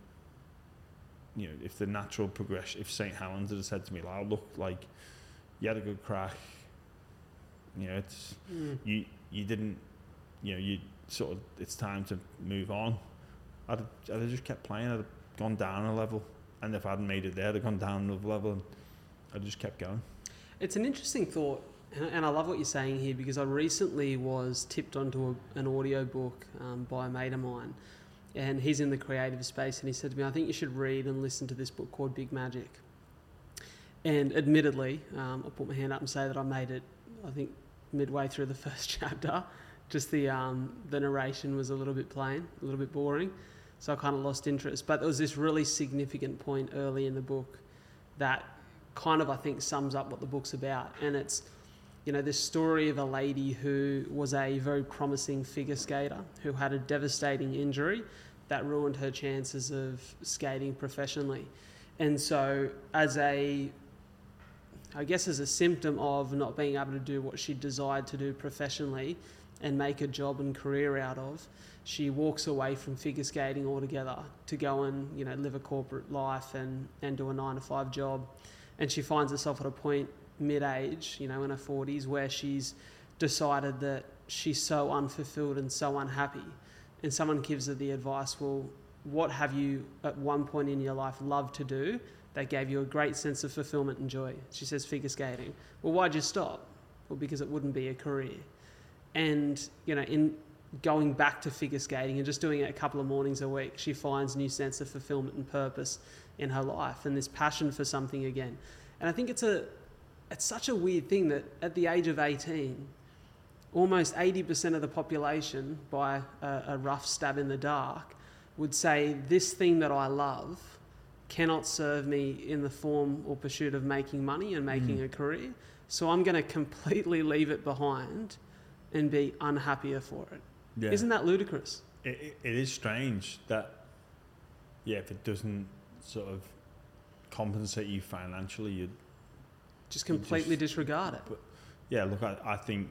you know, if the natural progression, if St Helens had said to me, like, look, like, you had a good crack, you know, it's Mm. you, you didn't, you know, you sort of, it's time to move on. I'd, I'd have just kept playing. I'd have gone down a level, and if I hadn't made it there, I'd have gone down another level, and I'd just kept going. It's an interesting thought, and- and I love what you're saying here because I recently was tipped onto a, an audio book um, by a mate of mine, and he's in the creative space, and he said to me, "I think you should read and listen to this book called Big Magic." And admittedly, um, I'll put my hand up and say that I made it. I think midway through the first chapter, just the um, the narration was a little bit plain, a little bit boring, so I kind of lost interest. But there was this really significant point early in the book that kind of I think sums up what the book's about, and it's you know this story of a lady who was a very promising figure skater who had a devastating injury that ruined her chances of skating professionally, and so as a I guess as a symptom of not being able to do what she desired to do professionally and make a job and career out of, she walks away from figure skating altogether to go and you know live a corporate life and, and do a nine to five job. And she finds herself at a point mid-age you know in her 40s where she's decided that she's so unfulfilled and so unhappy. And someone gives her the advice well what have you at one point in your life loved to do that gave you a great sense of fulfillment and joy? She says figure skating. Well why'd you stop? Well because it wouldn't be a career and you know in going back to figure skating and just doing it a couple of mornings a week she finds a new sense of fulfillment and purpose in her life and this passion for something again and i think it's a it's such a weird thing that at the age of 18 almost 80% of the population by a, a rough stab in the dark would say this thing that i love cannot serve me in the form or pursuit of making money and making Mm. a career so i'm going to completely leave it behind and be unhappier for it Yeah. isn't that ludicrous? it, it, it is strange that yeah if it doesn't sort of compensate you financially you Just completely just- disregard it. But yeah look I, I think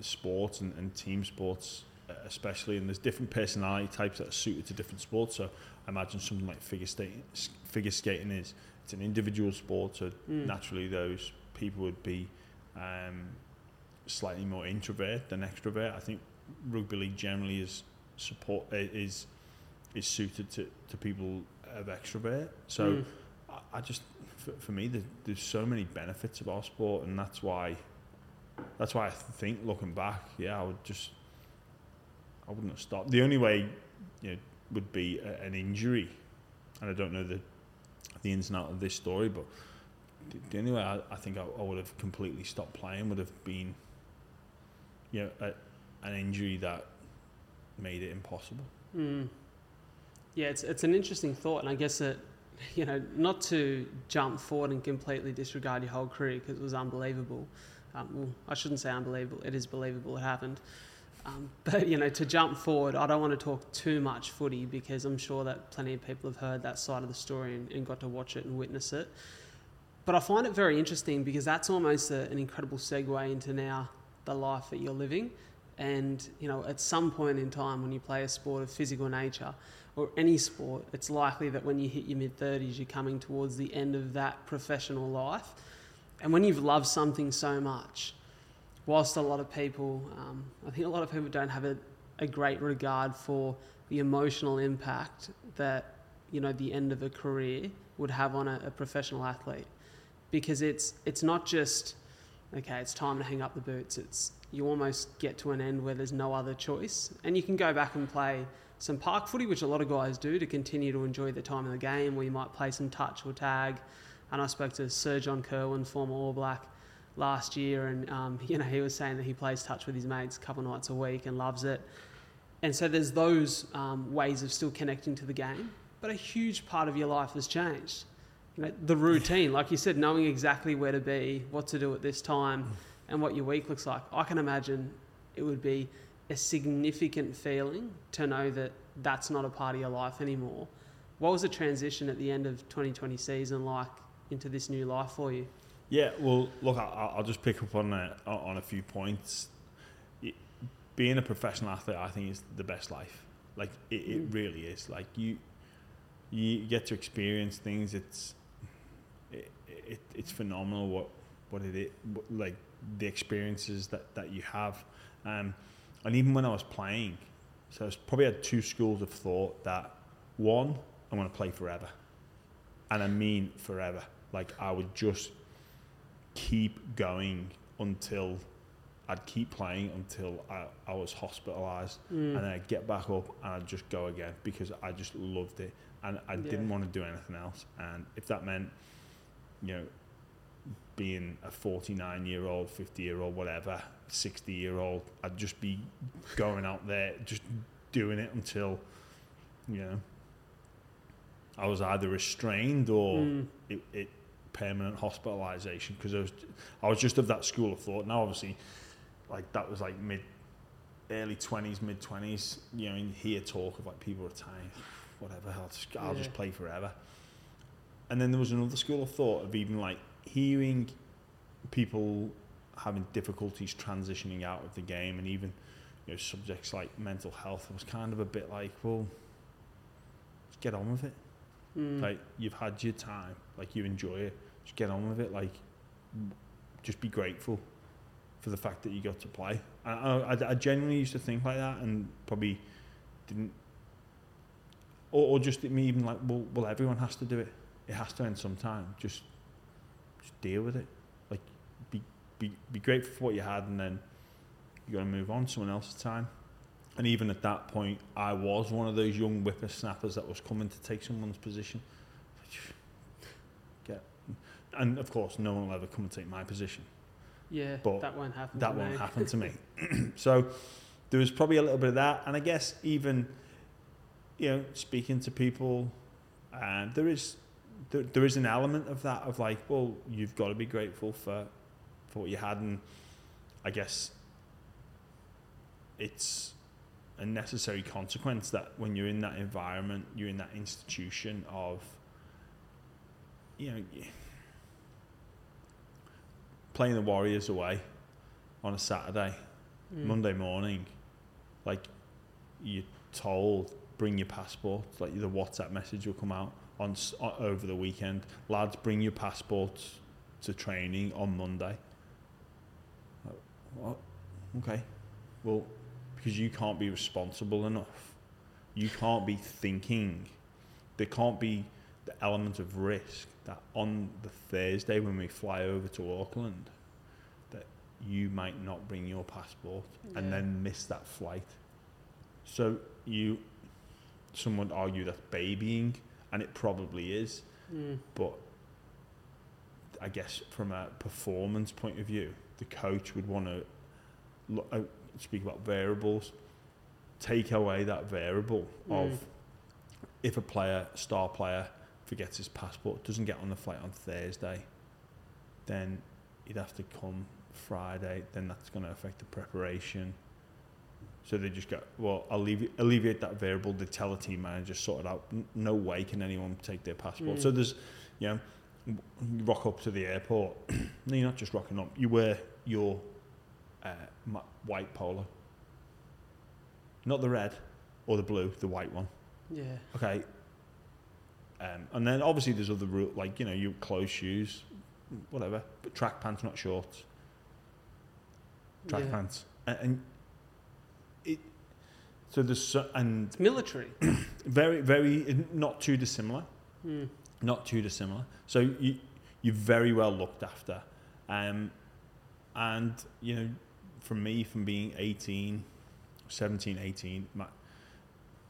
sports and, and team sports uh, especially and there's different personality types that are suited to different sports so I imagine something like figure skating figure skating is it's an individual sport so Mm. naturally those people would be um, slightly more introvert than extrovert. I think rugby league generally is support is is suited to, to people of extrovert. So Mm. I, I just for, for me there, there's so many benefits of our sport, and that's why that's why I think looking back, yeah, I would just I wouldn't have stopped. The only way you know would be a, an injury, and I don't know the the ins and out of this story, but the, the only way I, I think I, I would have completely stopped playing would have been, you know, a, an injury that made it impossible. Mm. Yeah, it's it's an interesting thought, and I guess that you know not to jump forward and completely disregard your whole career because it was unbelievable. Um, well, I shouldn't say unbelievable; it is believable. It happened. Um, but you know, to jump forward, I don't want to talk too much footy because I'm sure that plenty of people have heard that side of the story and, and got to watch it and witness it. But I find it very interesting because that's almost a, an incredible segue into now the life that you're living. And you know, at some point in time, when you play a sport of physical nature or any sport, it's likely that when you hit your mid 30s, you're coming towards the end of that professional life. And when you've loved something so much, whilst a lot of people, um, I think a lot of people don't have a, a great regard for the emotional impact that you know the end of a career would have on a, a professional athlete, because it's it's not just okay, it's time to hang up the boots. It's you almost get to an end where there's no other choice, and you can go back and play some park footy, which a lot of guys do to continue to enjoy the time of the game. Where you might play some touch or tag. And I spoke to Sir John Kirwan, former All Black, last year, and um, you know he was saying that he plays touch with his mates a couple nights a week and loves it. And so there's those um, ways of still connecting to the game, but a huge part of your life has changed. The routine, like you said, knowing exactly where to be, what to do at this time, and what your week looks like. I can imagine it would be a significant feeling to know that that's not a part of your life anymore. What was the transition at the end of 2020 season like into this new life for you? Yeah, well, look, I'll just pick up on a, on a few points. Being a professional athlete, I think, is the best life. Like it, it Mm. really is. Like you, you get to experience things. It's, it, it it's phenomenal what what it is, like the experiences that that you have. Um, and even when I was playing, so I was probably had two schools of thought. That one, I'm going to play forever, and I mean forever. Like I would just keep going until I'd keep playing until I, I was hospitalised Mm. and then I'd get back up and I'd just go again because I just loved it and I didn't want to do anything else. And if that meant, you know, being a 49 year old, 50 year old, whatever, 60 year old, I'd just be going out there, just doing it until, you know, I was either restrained or Mm. it, it permanent hospitalisation because I was I was just of that school of thought. Now obviously, like that was like mid, early twenties, mid twenties. You know, you hear talk of like people retiring, whatever. I'll just I'll just play forever. And then there was another school of thought of even like hearing people having difficulties transitioning out of the game, and even you know subjects like mental health. Was kind of a bit like, well, just get on with it. Mm. Like you've had your time, like you enjoy it. Just get on with it. Like just be grateful for the fact that you got to play. I, I, I genuinely used to think like that, and probably didn't. Or, or just me even like, well, well, everyone has to do it. It has to end sometime. Just, just deal with it. Like, be, be, be grateful for what you had, and then you got to move on. Someone else's time. And even at that point, I was one of those young whippersnappers that was coming to take someone's position. Get, and of course, no one will ever come and take my position. Yeah, But that won't happen. That to won't me. happen to me. so there was probably a little bit of that, and I guess even, you know, speaking to people, um, there is there, there is an element of that of like, well, you've got to be grateful for for what you had, and I guess it's a necessary consequence that when you're in that environment, you're in that institution of, you know, playing the Warriors away on a Saturday, Mm. Monday morning, like you're told, bring your passport. Like the WhatsApp message will come out on s- o- over the weekend. Lads, bring your passports to training on Monday. Like, What? Okay. Well, because you can't be responsible enough. You can't be thinking. There can't be the element of risk that on the Thursday when we fly over to Auckland, that you might not bring your passport and then miss that flight. So you, some would argue that's babying, and it probably is. Mm. But I guess from a performance point of view, the coach would want to look, uh, speak about variables, take away that variable Mm. of if a player, star player, forgets his passport, doesn't get on the flight on Thursday, then he'd have to come Friday. Then that's going to affect the preparation. So they just go, well, I'll alleviate, alleviate that variable. They tell the team manager, sort it out. N- No way can anyone take their passport. Mm. So there's, you know, you rock up to the airport. no, you're not just rocking up. You wear your uh, white polo. Not the red or the blue, the white one. Yeah. Okay. Um, and then obviously there's other rule like you know you closed shoes, whatever, but track pants, not shorts. Track yeah. pants, and, and it. So there's and It's military. very very not too dissimilar, Mm. not too dissimilar. So you you're very well looked after, um, and you know, from me from being 18, 17, 18, my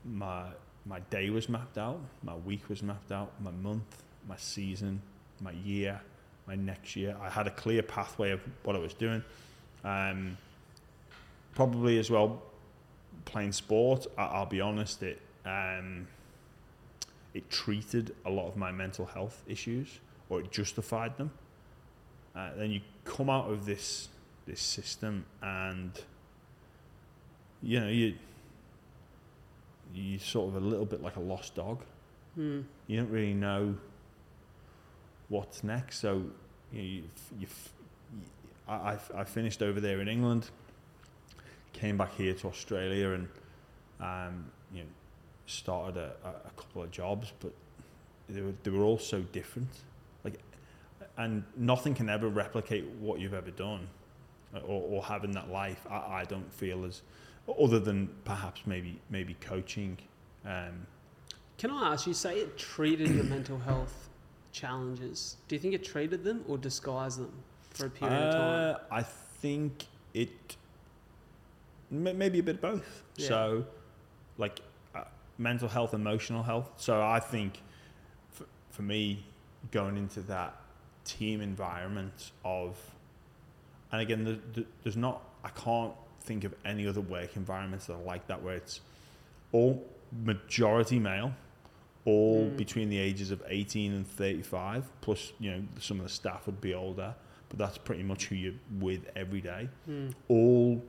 my my day was mapped out, my week was mapped out, my month, my season, my year, my next year. I had a clear pathway of what I was doing. Um, probably as well, playing sport. I, I'll be honest, it um, it treated a lot of my mental health issues or it justified them. Uh, then you come out of this this system and you know you you sort of a little bit like a lost dog. Mm. You don't really know what's next. So you, know, you, I, I finished over there in England, came back here to Australia, and um, you know started a, a couple of jobs, but they were they were all so different. Like, and nothing can ever replicate what you've ever done, or, or having that life. I, I don't feel as other than perhaps maybe maybe coaching. Um, Can I ask you? Say it treated your mental health challenges. Do you think it treated them or disguised them for a period of time? Uh, I think it m- maybe a bit of both. Yeah. So, like uh, mental health, emotional health. So I think for, for me, going into that team environment of, and again, the, the, there's not. I can't think of any other work environments that are like that where it's all majority male. All Mm. between the ages of 18 and 35, plus, you know, some of the staff would be older, but that's pretty much who you're with every day Mm. all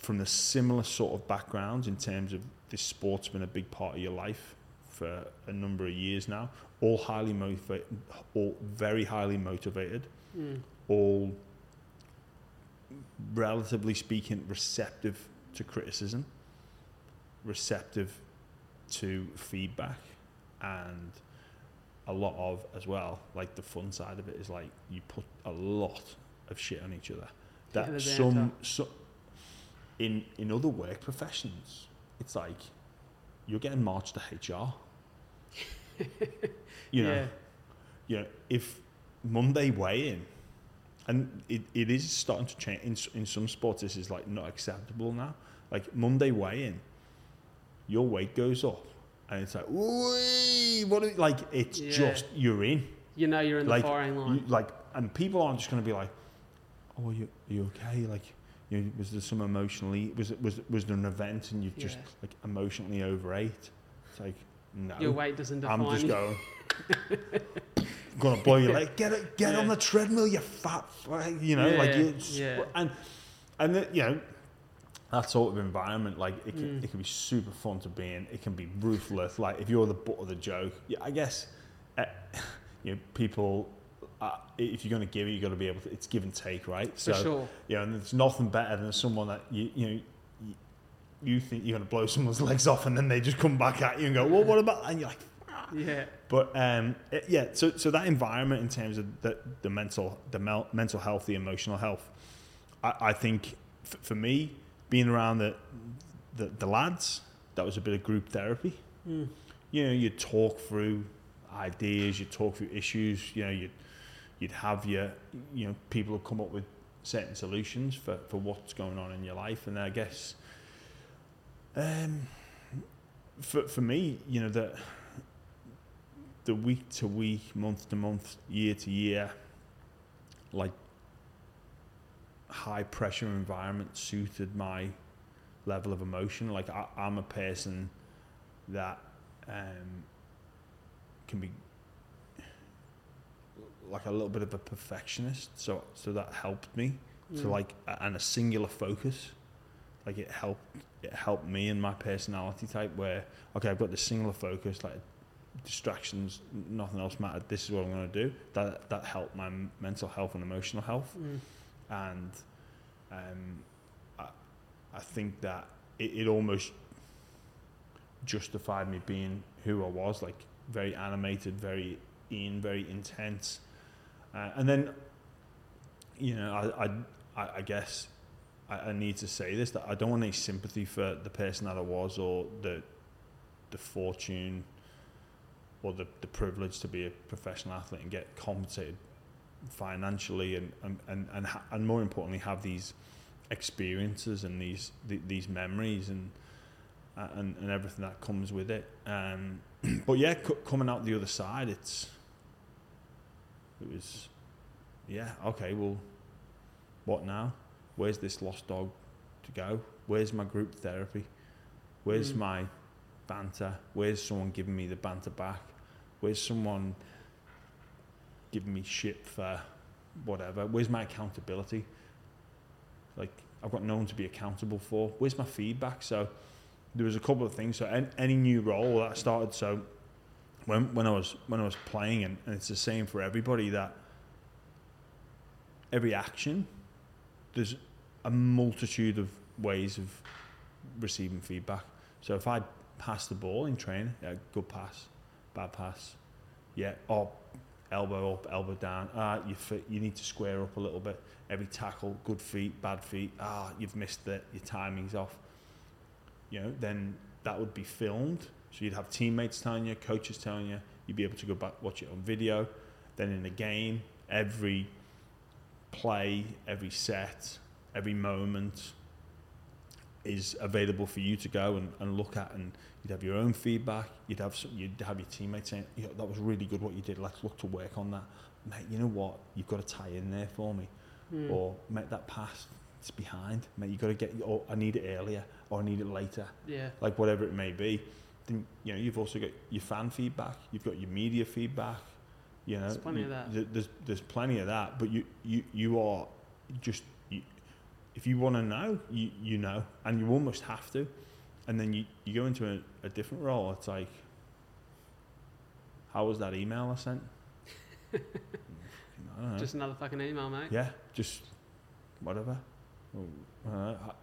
from the similar sort of backgrounds in terms of this sport's been a big part of your life for a number of years now. All highly motivated, all very highly motivated, Mm. all relatively speaking receptive to criticism, receptive to feedback, and a lot of as well. Like the fun side of it is like you put a lot of shit on each other. That some banter. so in in other work professions, it's like you're getting marched to HR. you know, Yeah. you know, if Monday weigh-in, and it, it is starting to change in, in some sports, this is like not acceptable now. Like Monday weigh-in, your weight goes up, and it's like, "Wee, what? Are, like it's Yeah. just you're in. You know you're in the Like, firing line. You, like, and people aren't just going to be like, "Oh, are you, are you okay?" Like, you know, was there some emotionally? Was it was was there an event and you've just like emotionally overate? It's like no. Your weight doesn't define I'm just going. gonna blow your leg. Get it. Get on the treadmill, you fat. You know, like Yeah, you. yeah. And and the, you know that sort of environment, like it can, Mm. it can be super fun to be in. It can be ruthless. Like if you're the butt of the joke, yeah, I guess. Uh, you know, people. Uh, if you're going to give it, you got to be able to. It's give and take, right? For sure. know, and there's nothing better than someone that you you know you, you think you're going to blow someone's legs off, and then they just come back at you and go, "Well, what about?" And you're like, Yeah. but um, it- yeah, so so that environment in terms of the the mental the mel- mental health, the emotional health, I, I think f- for me being around the, the the lads, that was a bit of group therapy. Mm. You know, you talk through ideas, you talk through issues. You know, you you'd have your you know people who come up with certain solutions for for what's going on in your life, and I guess. Um, for for me, you know that the week to week, month to month, year to year, like high pressure environment suited my level of emotion. Like I, I'm a person that um, can be like a little bit of a perfectionist. So so that helped me to Mm. like and a singular focus. Like it helped it helped me in my personality type where okay I've got this singular focus like distractions nothing else mattered this is what I'm going to do that that helped my mental health and emotional health Mm. and um, I, I think that it, it almost justified me being who I was like very animated very in very intense uh, and then you know I, I, I, guess I, I need to say this that I don't want any sympathy for the person that I was or the the fortune or the, the privilege to be a professional athlete and get compensated financially and and and and, and more importantly have these experiences and these th- these memories and uh, and and everything that comes with it. Um but yeah c- coming out the other side it's it was yeah okay well what now where's this lost dog to go where's my group therapy where's Mm. my banter? Where's someone giving me the banter back? Where's someone giving me shit for whatever? Where's my accountability? Like I've got no one to be accountable for. Where's my feedback? So there was a couple of things. So any, any new role that I started. So when when I was when I was playing, and, and it's the same for everybody that every action there's a multitude of ways of receiving feedback. So if I pass the ball in training, yeah, good pass, bad pass, yeah, or elbow up, elbow down. Ah, you fit, you need to square up a little bit. Every tackle, good feet, bad feet. Ah, you've missed it. Your timing's off. You know, then that would be filmed. So you'd have teammates telling you, coaches telling you. You'd be able to go back watch it on video. Then in the game, every play, every set, every moment is available for you to go and, and look at and you'd have your own feedback you'd have some, you'd have your teammates saying that was really good what you did let's look to work on that mate you know what you've got to tie in there for me Mm. or make that pass it's behind mate you've got to get or I need it earlier or I need it later yeah. like whatever it may be then you know you've also got your fan feedback you've got your media feedback you know There's plenty you- of that. th- there's there's plenty of that but you you you are just you, if you want to know you you know and you almost have to and then you you go into a, a different role it's like how was that email I sent I. Just another fucking email, mate. yeah just whatever Well, I don't know.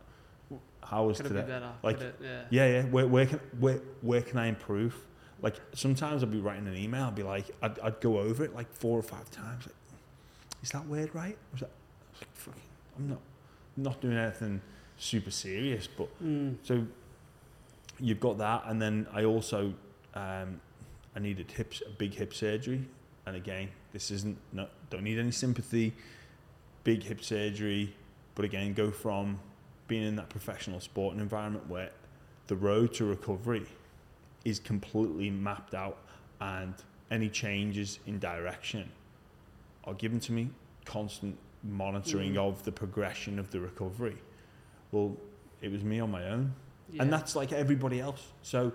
How, how was Could today be better? Like, it, yeah. yeah, yeah. Where, where can where where can I improve? Like sometimes I'll be writing an email. I'll be like, I'd, I'd go over it like four or five times. Like, is that word right? Was that? I was like, fucking, I'm not not doing anything super serious, but Mm. so you've got that, and then I also um, I needed hips, a big hip surgery, and again, this isn't no, don't need any sympathy. Big hip surgery, but again, go from being in that professional sporting environment where the road to recovery is completely mapped out, and any changes in direction are given to me. Constant monitoring Mhm. of the progression of the recovery. Well, it was me on my own Yeah. and that's like everybody else. So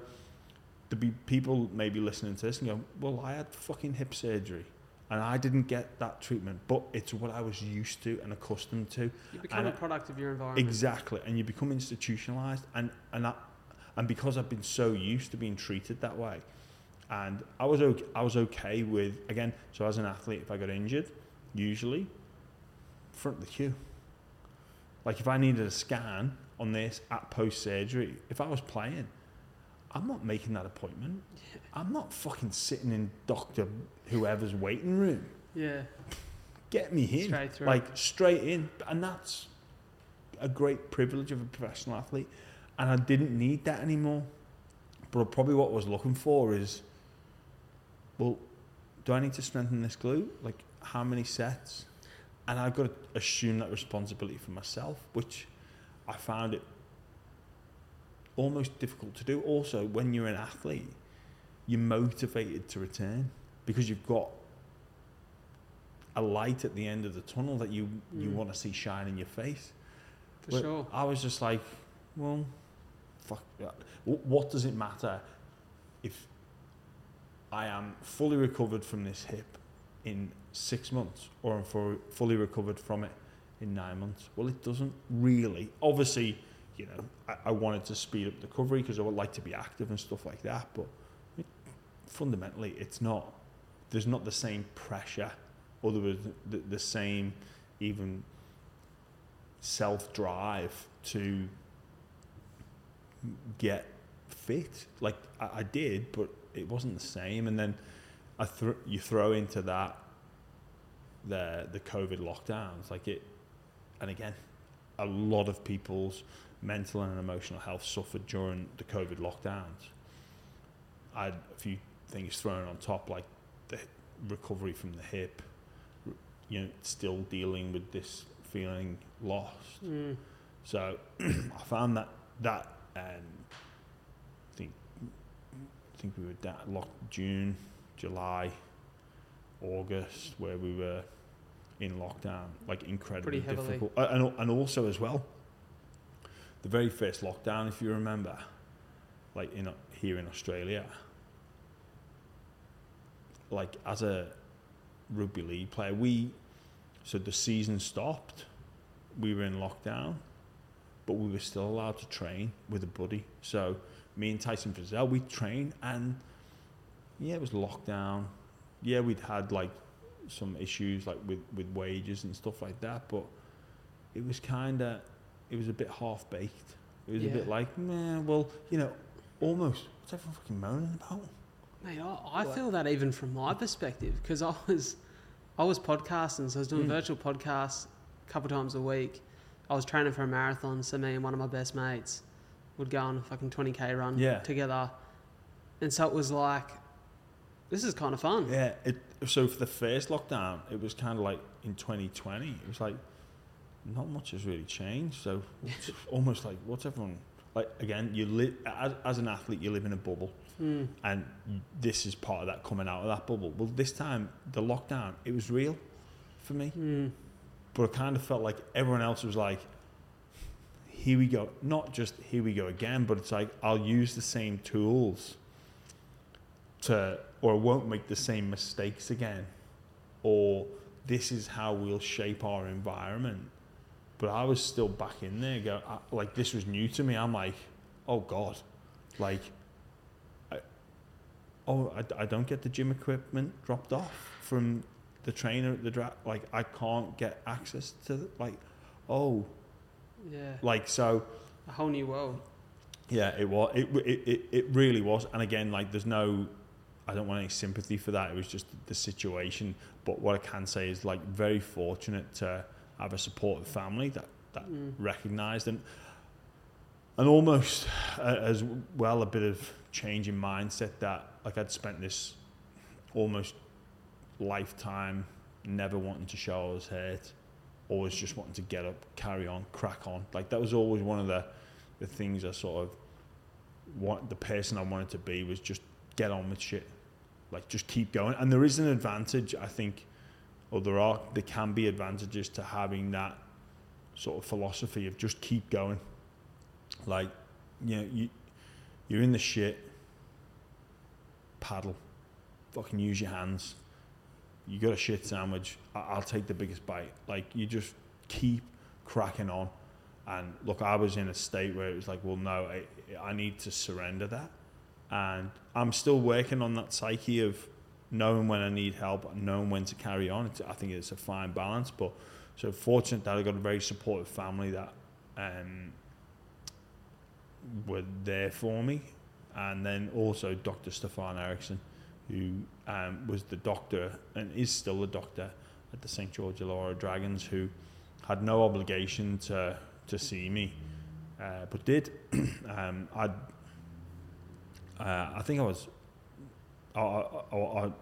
there'd be people maybe listening to this and go, "Well, I had fucking hip surgery, and I didn't get that treatment, but it's what I was used to and accustomed to." you become and a product of your environment. Exactly, and you become institutionalized, and and that, and because I've been so used to being treated that way, and I was okay, I was okay with again. So as an athlete, if I got injured, usually front of the queue. Like if I needed a scan on this at post surgery, if I was playing, I'm not making that appointment. I'm not fucking sitting in doctor whoever's waiting room. Yeah. Get me in Straight through. like straight in and that's a great privilege of a professional athlete and i didn't need that anymore but probably what i was looking for is well do i need to strengthen this glute like how many sets and i've got to assume that responsibility for myself which i found it almost difficult to do also when you're an athlete you're motivated to return because you've got a light at the end of the tunnel that you you Mm. want to see shine in your face. For But sure. I was just like, well, fuck. that. What does it matter if I am fully recovered from this hip in six months, or I'm fully recovered from it in nine months? Well, it doesn't really. Obviously, you know, I, I wanted to speed up the recovery because I would like to be active and stuff like that. But it, fundamentally, it's not. There's not the same pressure, or there was the, the same even self drive to get fit. Like I, I did, but it wasn't the same. And then I thr you throw into that the the COVID lockdowns, like it, and again, a lot of people's mental and emotional health suffered during the COVID lockdowns. I had a few things thrown on top, like the recovery from the hip, you know, still dealing with this feeling lost. Mm. So I found that that um, I think I think we were down locked June, July, August, where we were in lockdown, like incredibly difficult, uh, and and also as well, the very first lockdown, if you remember, like in here in Australia, like as a rugby league player, we so the season stopped, we were in lockdown, but we were still allowed to train with a buddy. So me and Tyson Frizell, we trained and yeah, it was lockdown. Yeah, we'd had like some issues like with, with wages and stuff like that, but it was kind of, it was a bit half baked. It was Yeah. a bit like, man, well, you know, almost. What's everyone fucking moaning about? Mate, I, I Like- feel that even from my perspective because I was, I was podcasting, so I was doing Mm. virtual podcasts a couple times a week. I was training for a marathon, so me and one of my best mates would go on a fucking twenty k run Yeah. together, and so it was like, this is kind of fun. Yeah, it, so for the first lockdown, it was kind of like in 2020, it was like not much has really changed. So it's almost like what's everyone like again? You live as, as an athlete, you live in a bubble, Mm. and this is part of that coming out of that bubble. Well, this time the lockdown, it was real for me, Mm. but it kind of felt like everyone else was like, here we go. Not just here we go again, but it's like I'll use the same tools to, or won't make the same mistakes again, or this is how we'll shape our environment. But I was still back in there, go I, like this was new to me. I'm like, oh god, like, I, oh I, I don't get the gym equipment dropped off from the trainer at the draft. Like I can't get access to the, like, oh, Yeah, like so. a whole new world. Yeah, it was. It, it, it, it really was. And again, like, there's no, I don't want any sympathy for that. It was just the situation. But what I can say is, like, very fortunate to have a supportive family that, that Mm. recognised and, and almost uh, as well a bit of change in mindset that, like, I'd spent this almost lifetime never wanting to show I was hurt, always just wanting to get up, carry on, crack on. Like, that was always one of the, the things I sort of what the person I wanted to be was just get on with shit, like just keep going. And there is an advantage, I think, or there are there can be advantages to having that sort of philosophy of just keep going. Like, you know, you you're in the shit, paddle, fucking use your hands. You got a shit sandwich, I- I'll take the biggest bite. Like you just keep cracking on. And look, I was in a state where it was like, well, no, I, I need to surrender that. And I'm still working on that psyche of knowing when I need help knowing when to carry on. It's, I think it's a fine balance. But so fortunate that I got a very supportive family that um, were there for me. And then also Dr. Stefan Eriksson, who um, was the doctor and is still the doctor at the St. George Illawarra Dragons, who had no obligation to to see me, uh, but did. um, I'd, uh, I think I was, I, I, I,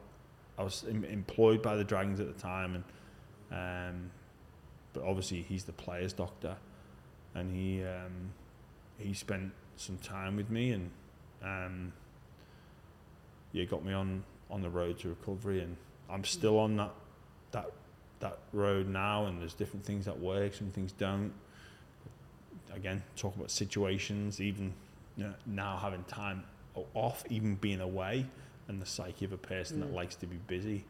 I was em- employed by the Dragons at the time, and um, but obviously he's the players' doctor, and he um, he spent some time with me and um, yeah, got me on on the road to recovery, and I'm still on that that that road now, and there's different things that work, some things don't. Again, talk about situations, even you know, now having time off, even being away, and the psyche of a person that Mm. likes to be busy.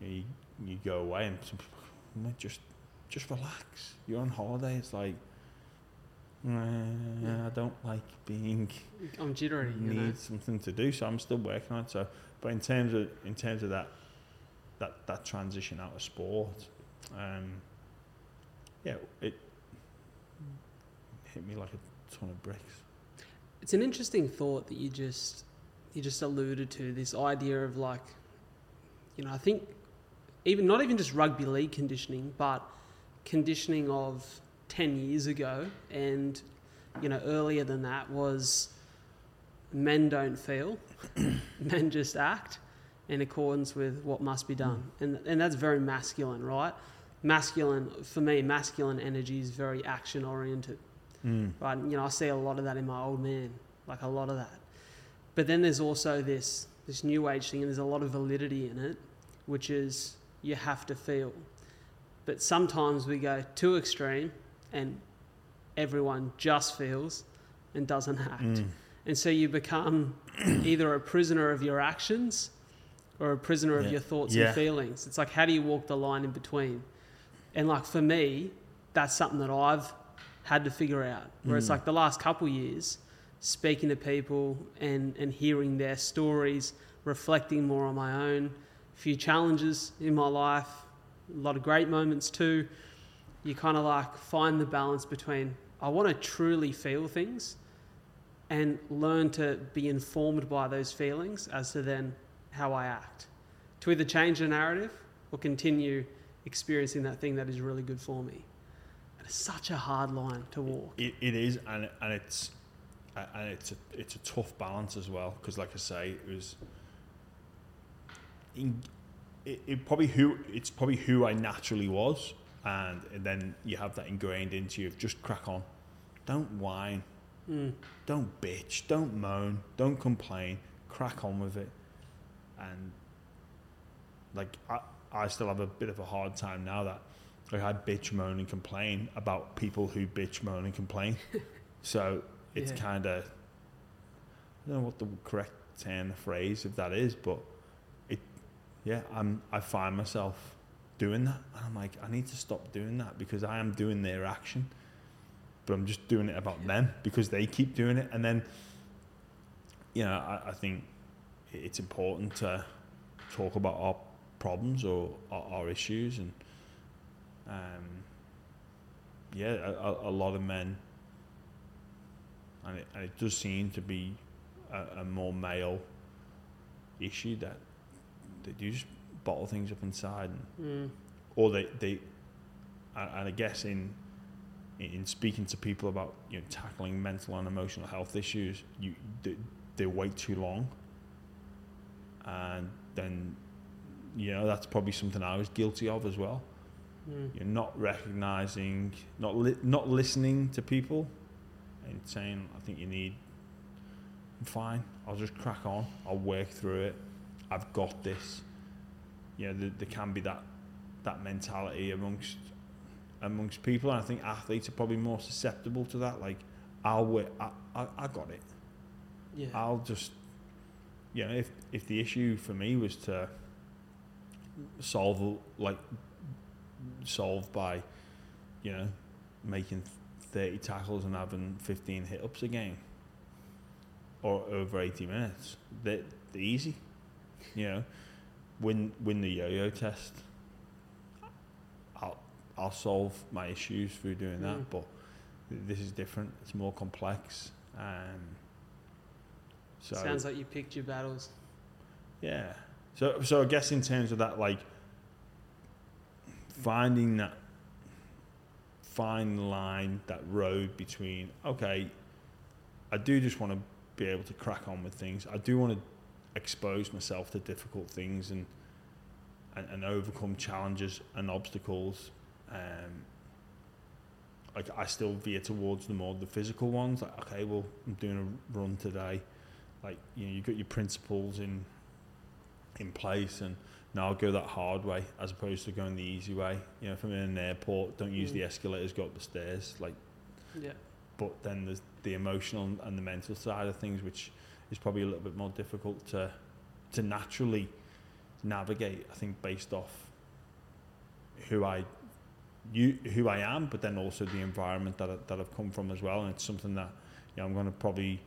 You, you, you go away and some people, "Mate, just just relax. You're on holiday. It's like, "Nah, I don't like being I'm jittery. You need know? something to do, so I'm still working on it. So, but in terms of in terms of that that that transition out of sport, um, yeah, it hit me like a ton of bricks. It's an interesting thought that you just you just alluded to this idea of like, you know, I think even not even just rugby league conditioning, but conditioning of ten years ago and you know earlier than that was men don't feel, men just act in accordance with what must be done, and and that's very masculine, right? Masculine for me, masculine energy is very action oriented Mm. right? You know, I see a lot of that in my old man, like a lot of that. But then there's also this this new age thing, and there's a lot of validity in it, which is you have to feel. But sometimes we go too extreme, and everyone just feels and doesn't act. Mm. And so you become either a prisoner of your actions or a prisoner of your thoughts Yeah. and feelings. It's like, how do you walk the line in between? And like for me, that's something that I've had to figure out. Where it's Mm. like the last couple years, speaking to people and, and hearing their stories, reflecting more on my own, A few challenges in my life, a lot of great moments too. You kind of like find the balance between I want to truly feel things and learn to be informed by those feelings as to then how I act. To either change the narrative or continue experiencing that thing that is really good for me. And it's such a hard line to walk. It, it is, and and it's and it's a, it's a tough balance as well because, like I say, it was. In, it, it probably who it's probably who I naturally was, and, and then you have that ingrained into you of just crack on, don't whine, Mm. don't bitch, don't moan, don't complain, crack on with it, and like I, I still have a bit of a hard time now that like I bitch, moan, and complain about people who bitch, moan, and complain. so it's Yeah. kind of I don't know what the correct term phrase if that is, but it yeah I'm I find myself doing that, and I'm like I need to stop doing that because I am doing their action, but I'm just doing it about them because they keep doing it, and then you know I, I think it's important to talk about our problems or our, our issues and um, yeah a- a lot of men and it, and it does seem to be a, a more male issue that they do just bottle things up inside and Mm. or they they and I guess in in speaking to people about you know tackling mental and emotional health issues you they, they wait too long and then you know that's probably something I was guilty of as well Mm. you're not recognizing not li- not listening to people and saying I think you need I'm fine I'll just crack on I'll work through it I've got this you know there, there can be that that mentality amongst amongst people and I think athletes are probably more susceptible to that like I'll work I, I, I got it Yeah. I'll just, you know, if if the issue for me was to solve like solve by, you know, making thirty tackles and having fifteen hit ups a game, or over eighty minutes, they they're easy, you know, win win the yo-yo test. I'll I'll solve my issues through doing that, Mm. but this is different. It's more complex. Um, so Sounds like you picked your battles. yeah. So so I guess in terms of that, like finding that fine line, that road between okay, I do just want to be able to crack on with things. I do want to expose myself to difficult things and and, and overcome challenges and obstacles. Um, like I still veer towards the more the physical ones. Like okay, well I'm doing a run today. Like you know, you've got your principles in in place, and now I'll go that hard way as opposed to going the easy way. You know, if I'm in an airport, don't use Mm. the escalators, go up the stairs. Like, Yeah. but then there's the emotional and the mental side of things, which is probably a little bit more difficult to to naturally navigate. I think based off who I you who I am, but then also the environment that I, that I've come from as well, and it's something that you know, I'm going to probably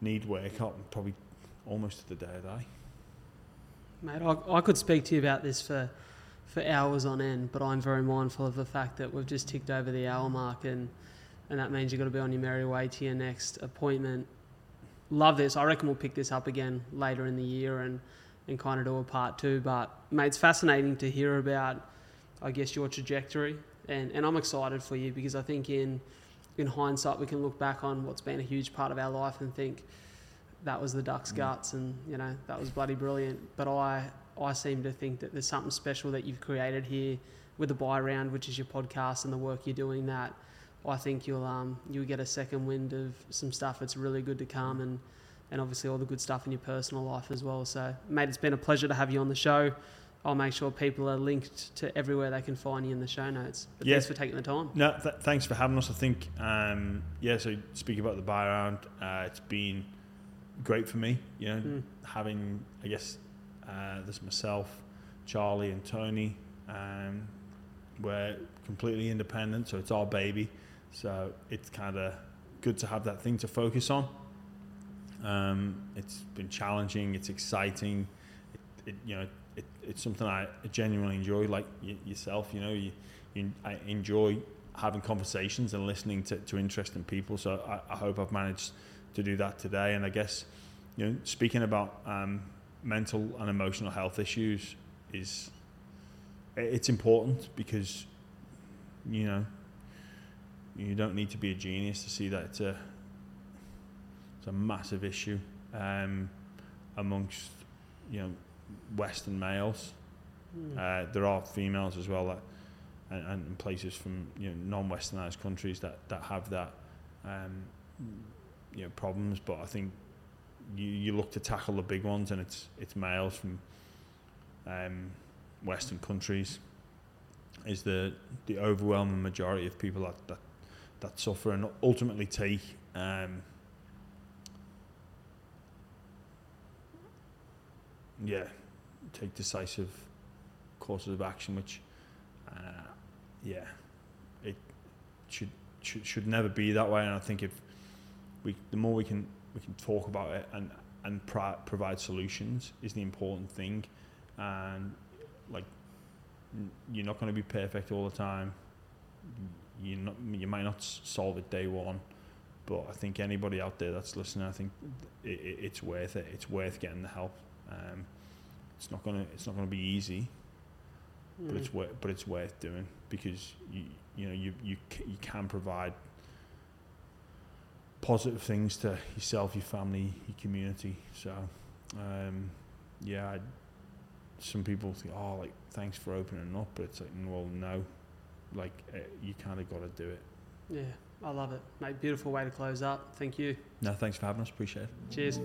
need work on probably almost to the day I die. Mate, I, I could speak to you about this for, for hours on end, but I'm very mindful of the fact that we've just ticked over the hour mark, and, and that means you've got to be on your merry way to your next appointment. Love this. I reckon we'll pick this up again later in the year and, and kind of do a part two. But, mate, it's fascinating to hear about, I guess, your trajectory. And, and I'm excited for you because I think in, in hindsight, we can look back on what's been a huge part of our life and think, that was the duck's Mm. guts and you know that was bloody brilliant but i i seem to think that there's something special that you've created here with the Bye Round which is your podcast and the work you're doing that i think you'll um you'll get a second wind of some stuff that's really good to come and and obviously all the good stuff in your personal life as well so mate it's been a pleasure to have you on the show I'll make sure people are linked to everywhere they can find you in the show notes. But Yeah. thanks for taking the time. No, th- thanks for having us. I think, um, yeah. So speaking about the Bye Round, uh, it's been great for me. You know, Mm. having I guess uh, there's myself, Charlie, and Tony. Um, we're completely independent, so it's our baby. So it's kind of good to have that thing to focus on. Um, it's been challenging. It's exciting. It, it, you know, it, it's something I genuinely enjoy. Like y- yourself, you know, you, you, I enjoy having conversations and listening to, to interesting people. So I, I hope I've managed to do that today. And I guess, you know, speaking about um, mental and emotional health issues is it's important because you know you don't need to be a genius to see that it's a it's a massive issue um, amongst you know Western males. Mm. Uh, there are females as well that, and, and places from you know non-westernized countries that, that have that um, you know problems. But I think you, you look to tackle the big ones, and it's it's males from um, Western countries is the the overwhelming majority of people that that, that suffer and ultimately take um, yeah take decisive courses of action, which uh, yeah it should, should should never be that way. And I think if we the more we can we can talk about it and and pro- provide solutions is the important thing. And like you're not going to be perfect all the time. You not you might not solve it day one, but I think anybody out there that's listening, I think it, it, it's worth it. It's worth getting the help. Um, it's not gonna it's not gonna be easy, but Mm. it's worth but it's worth doing because you you know you you you can provide positive things to yourself, your family, your community. So um, yeah, I, some people think oh like thanks for opening up, but it's like well no, like uh, you kind of got to do it. Yeah, I love it. Mate, beautiful way to close up. Thank you. No, thanks for having us. Appreciate it. Cheers.